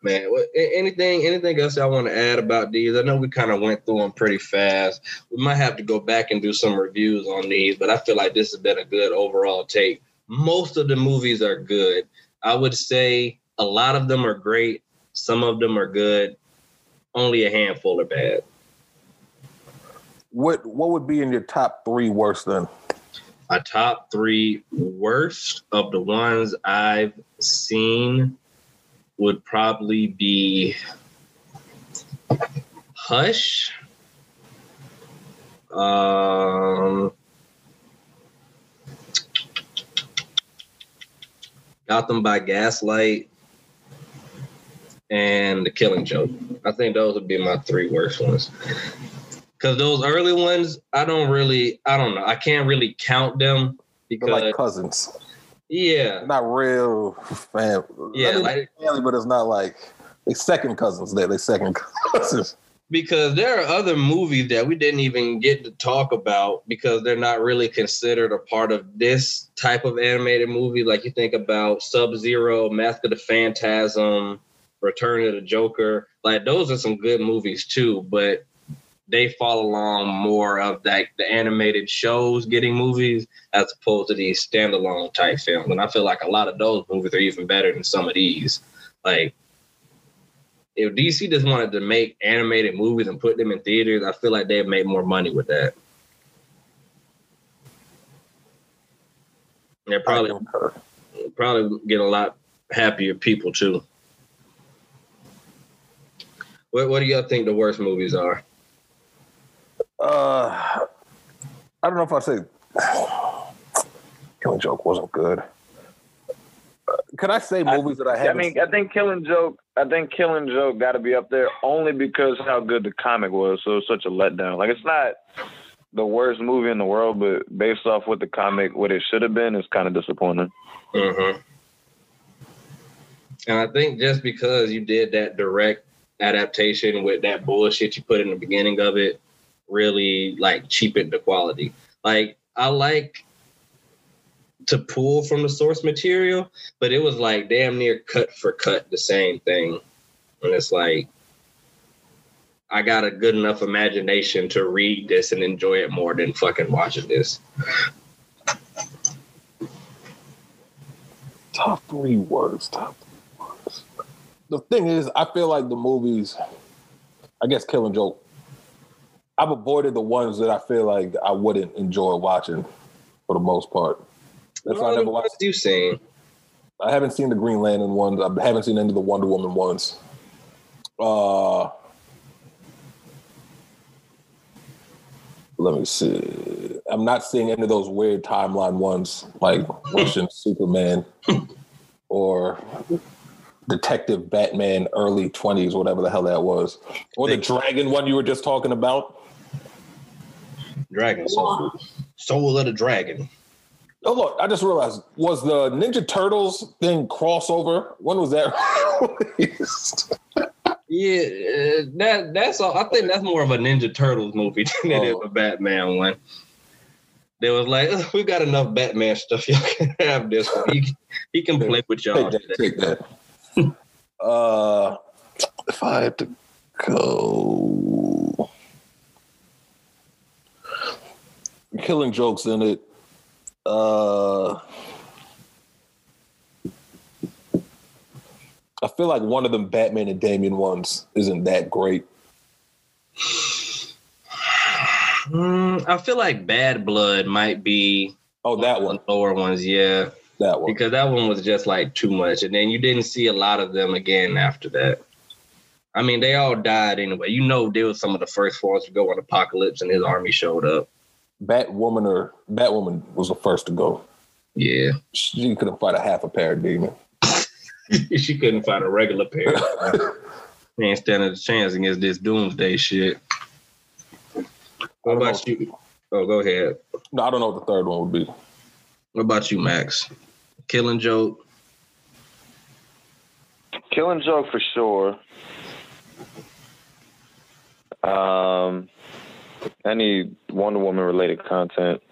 Man, anything anything else I want to add about these? I know we kind of went through them pretty fast. We might have to go back and do some reviews on these, but I feel like this has been a good overall take. Most of the movies are good. I would say a lot of them are great. Some of them are good. Only a handful are bad. What what would be in your top three worst then? my top three worst of the ones I've seen would probably be Hush. Um, Gotham by Gaslight and The Killing Joke. I think those would be my three worst ones. Because those early ones, I don't really, I don't know, I can't really count them They're because like cousins. Yeah, Not real fam. Yeah, I mean, like- family, but it's not like they second cousins. They they second cousins. because there are other movies that we didn't even get to talk about because they're not really considered a part of this type of animated movie. Like you think about Sub Zero, Mask of the Phantasm, Return of the Joker. Like those are some good movies too, but they fall along more of like the animated shows getting movies as opposed to these standalone type films. And I feel like a lot of those movies are even better than some of these. Like if DC just wanted to make animated movies and put them in theaters, I feel like they'd make more money with that. They're probably probably get a lot happier people too. What What do y'all think the worst movies are? Uh, I don't know if I say Killing Joke wasn't good. Uh, Can I say movies that I had I haven't? mean, I think Killing Joke. I think Killing Joke got to be up there only because how good the comic was. So it's such a letdown. Like it's not the worst movie in the world, but based off what the comic, what it should have been, it's kind of disappointing. Mm-hmm. And I think just because you did that direct adaptation with that bullshit you put in the beginning of it, really like cheapened the quality. Like I like to pull from the source material, but it was like damn near cut for cut the same thing. And it's like I got a good enough imagination to read this and enjoy it more than fucking watching this. top three words. Top three words. The thing is, I feel like the movies. I guess Killing Joke. I've avoided the ones that I feel like I wouldn't enjoy watching, for the most part. That's why I never watched. You saying? I haven't seen the Green Lantern ones. I haven't seen any of the Wonder Woman ones. Uh, let me see. I'm not seeing any of those weird timeline ones like Russian Superman or Detective Batman early 20s, whatever the hell that was. Or the dragon one you were just talking about. Dragon Soul. Soul of the Dragon. Oh, look, I just realized was the Ninja Turtles thing crossover? When was that released? Yeah, uh, that that's all. I think that's more of a Ninja Turtles movie than it is Oh. a Batman one. They was like, "Ugh, we got enough Batman stuff. Y'all can have this one. He, he can play with y'all. Take that. today." Take that. uh, if I had to go, killing jokes in it. Uh, I feel like one of them Batman and Damian ones isn't that great. Mm, I feel like Bad Blood might be Oh, that one. the lower ones, yeah, That one. because that one was just like too much, and then you didn't see a lot of them again after that. I mean, they all died anyway. You know, they were some of the first ones to go on Apokolips, and his army showed up. Batwoman or Batwoman was the first to go. Yeah, She couldn't fight a half a pair of parademon. she couldn't find a regular pair. He ain't standing a chance against this doomsday shit. What don't about you? Oh, go ahead. No, I don't know what the third one would be. What about you, Max? Killing Joke. Killing Joke for sure. Um, any Wonder Woman related content,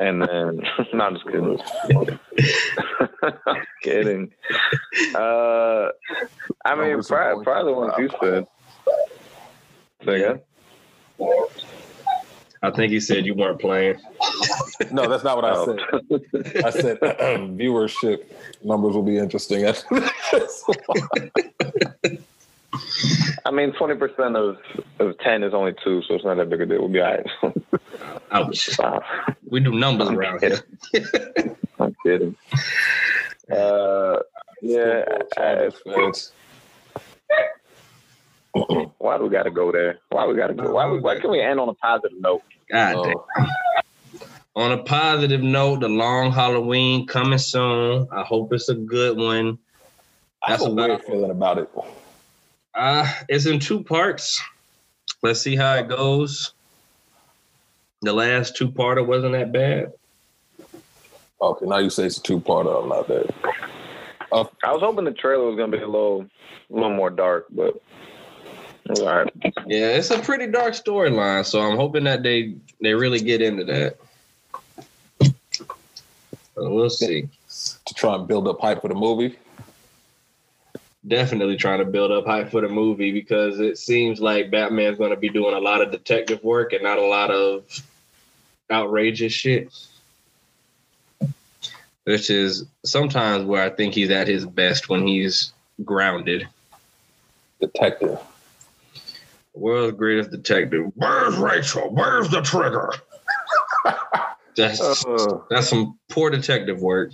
and then no, I'm just kidding. kidding. Uh, I mean, probably, disappointment. probably the ones you said. Say again? I think he said you weren't playing. No, that's not what I Oh. said. I said viewership numbers will be interesting. I mean, twenty percent of of ten is only two, so it's not that big a deal. We'll be all right. Ouch. Wow. We do numbers around here. I'm kidding. Uh, yeah. I- Fans. why do we got to go there? Why we got to go? Why, we, why can we end on a positive note? God damn. On a positive note, the long Halloween coming soon. I hope it's a good one. I have That's a weird feeling about it. Uh, it's in two parts. Let's see how it goes. The last two parter wasn't that bad. Okay, now you say it's a two parter. I'm not that. I was hoping the trailer was gonna be a little, a little more dark, but all right. Yeah, it's a pretty dark storyline, so I'm hoping that they they really get into that. So we'll see. To try and build up hype for the movie. Definitely trying to build up hype for the movie because it seems like Batman's going to be doing a lot of detective work and not a lot of outrageous shit. Which is sometimes where I think he's at his best when he's grounded. Detective. World's greatest detective. Where's Rachel? Where's the trigger? that's Uh, that's some poor detective work.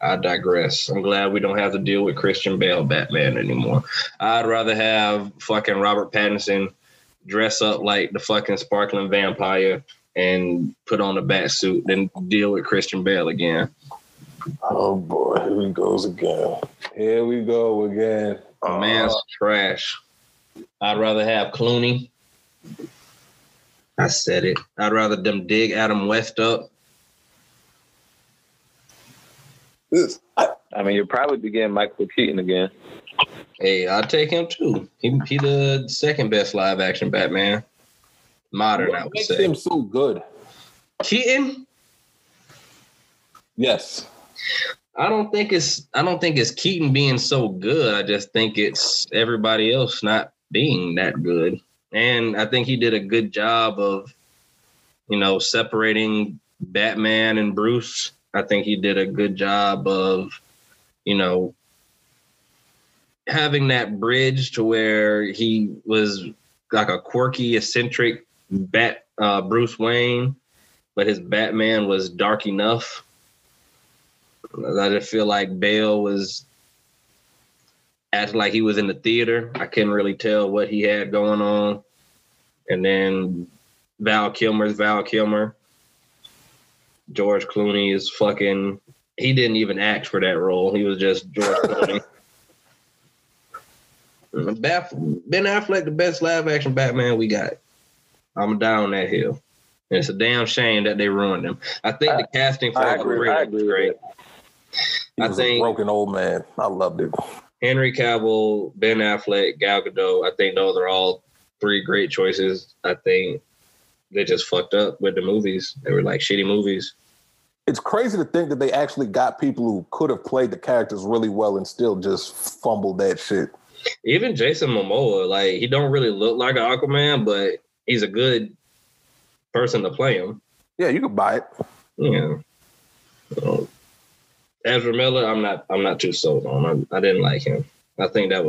I digress. I'm glad we don't have to deal with Christian Bale Batman anymore. I'd rather have fucking Robert Pattinson dress up like the fucking sparkling vampire and put on a bat suit than deal with Christian Bale again. oh boy, here he goes again. Here we go again. The man's uh, trash. I'd rather have Clooney. I said it. I'd rather them dig Adam West up. This, I, I mean, you'll probably be getting Michael Keaton again. Hey, I'll take him too. He he the second best live action Batman. Modern, I what would makes say. him so good? Keaton, Yes. I don't think it's I don't think it's Keaton being so good. I just think it's everybody else not being that good. And I think he did a good job of, you know, separating Batman and Bruce. I think he did a good job of, you know, having that bridge to where he was like a quirky, eccentric Bat uh, Bruce Wayne, but his Batman was dark enough. I just feel like Bale was acting like he was in the theater. I couldn't really tell what he had going on. And then Val Kilmer's Val Kilmer. George Clooney is fucking. He didn't even act for that role. He was just George Clooney. Ben Affleck, the best live action Batman we got. I'm down that hill. And it's a damn shame that they ruined him. I think the casting for I. I was great. He I was think- a broken old man. I loved it. Henry Cavill, Ben Affleck, Gal Gadot. I think those are all three great choices. I think they just fucked up with the movies. They were like shitty movies. It's crazy to think that they actually got people who could have played the characters really well and still just fumbled that shit. Even Jason Momoa, like he don't really look like an Aquaman, but he's a good person to play him. Yeah, you could buy it. Yeah. So, Ezra Miller, I'm not. I'm not too sold on. I, I didn't like him. I think that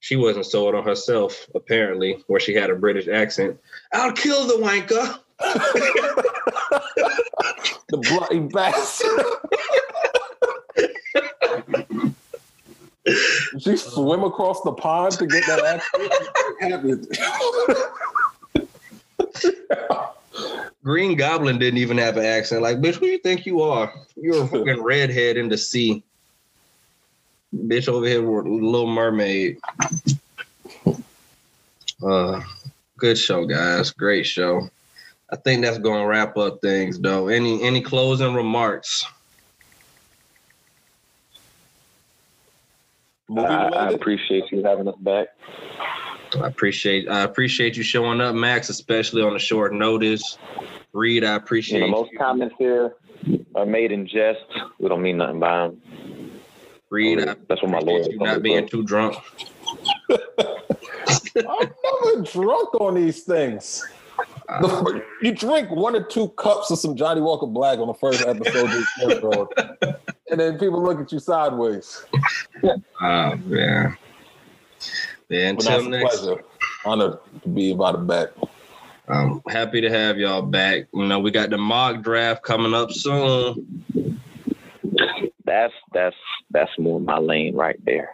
she wasn't sold on herself, apparently, where she had a British accent. I'll kill the wanker. The bloody bastard. Did she swim across the pond to get that accent. Green Goblin didn't even have an accent. Like, bitch, who you think you are? You're a fucking redhead in the sea. Bitch over here with Little Mermaid. Uh, good show, guys. Great show. I think that's gonna wrap up things though. Any any closing remarks? Movie I, I appreciate you having us back. I appreciate I appreciate you showing up, Max, especially on a short notice. Reed, I You appreciate know, most you. comments here are made in jest. We don't mean nothing by them. Reed, I That's what my lawyer appreciate you not being bro. too drunk. I'm never drunk on these things. Uh, you drink one or two cups of some Johnnie Walker Black on the first episode of this episode, and then people look at you sideways. Oh man. Yeah, But until that's next pleasure. Honored to be about it back. I'm happy to have y'all back. You know, we got the mock draft coming up soon. That's that's that's more my lane right there.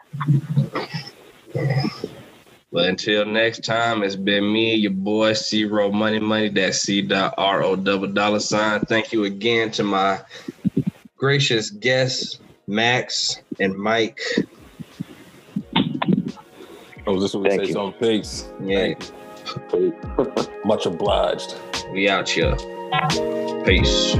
But until next time, it's been me, your boy C Row Money Money. That's C dot R O double dollar sign. Thank you again to my gracious guests, Max and Mike. Oh, this would Thank say you. Peace. Yeah, Much obliged. we out here. Peace.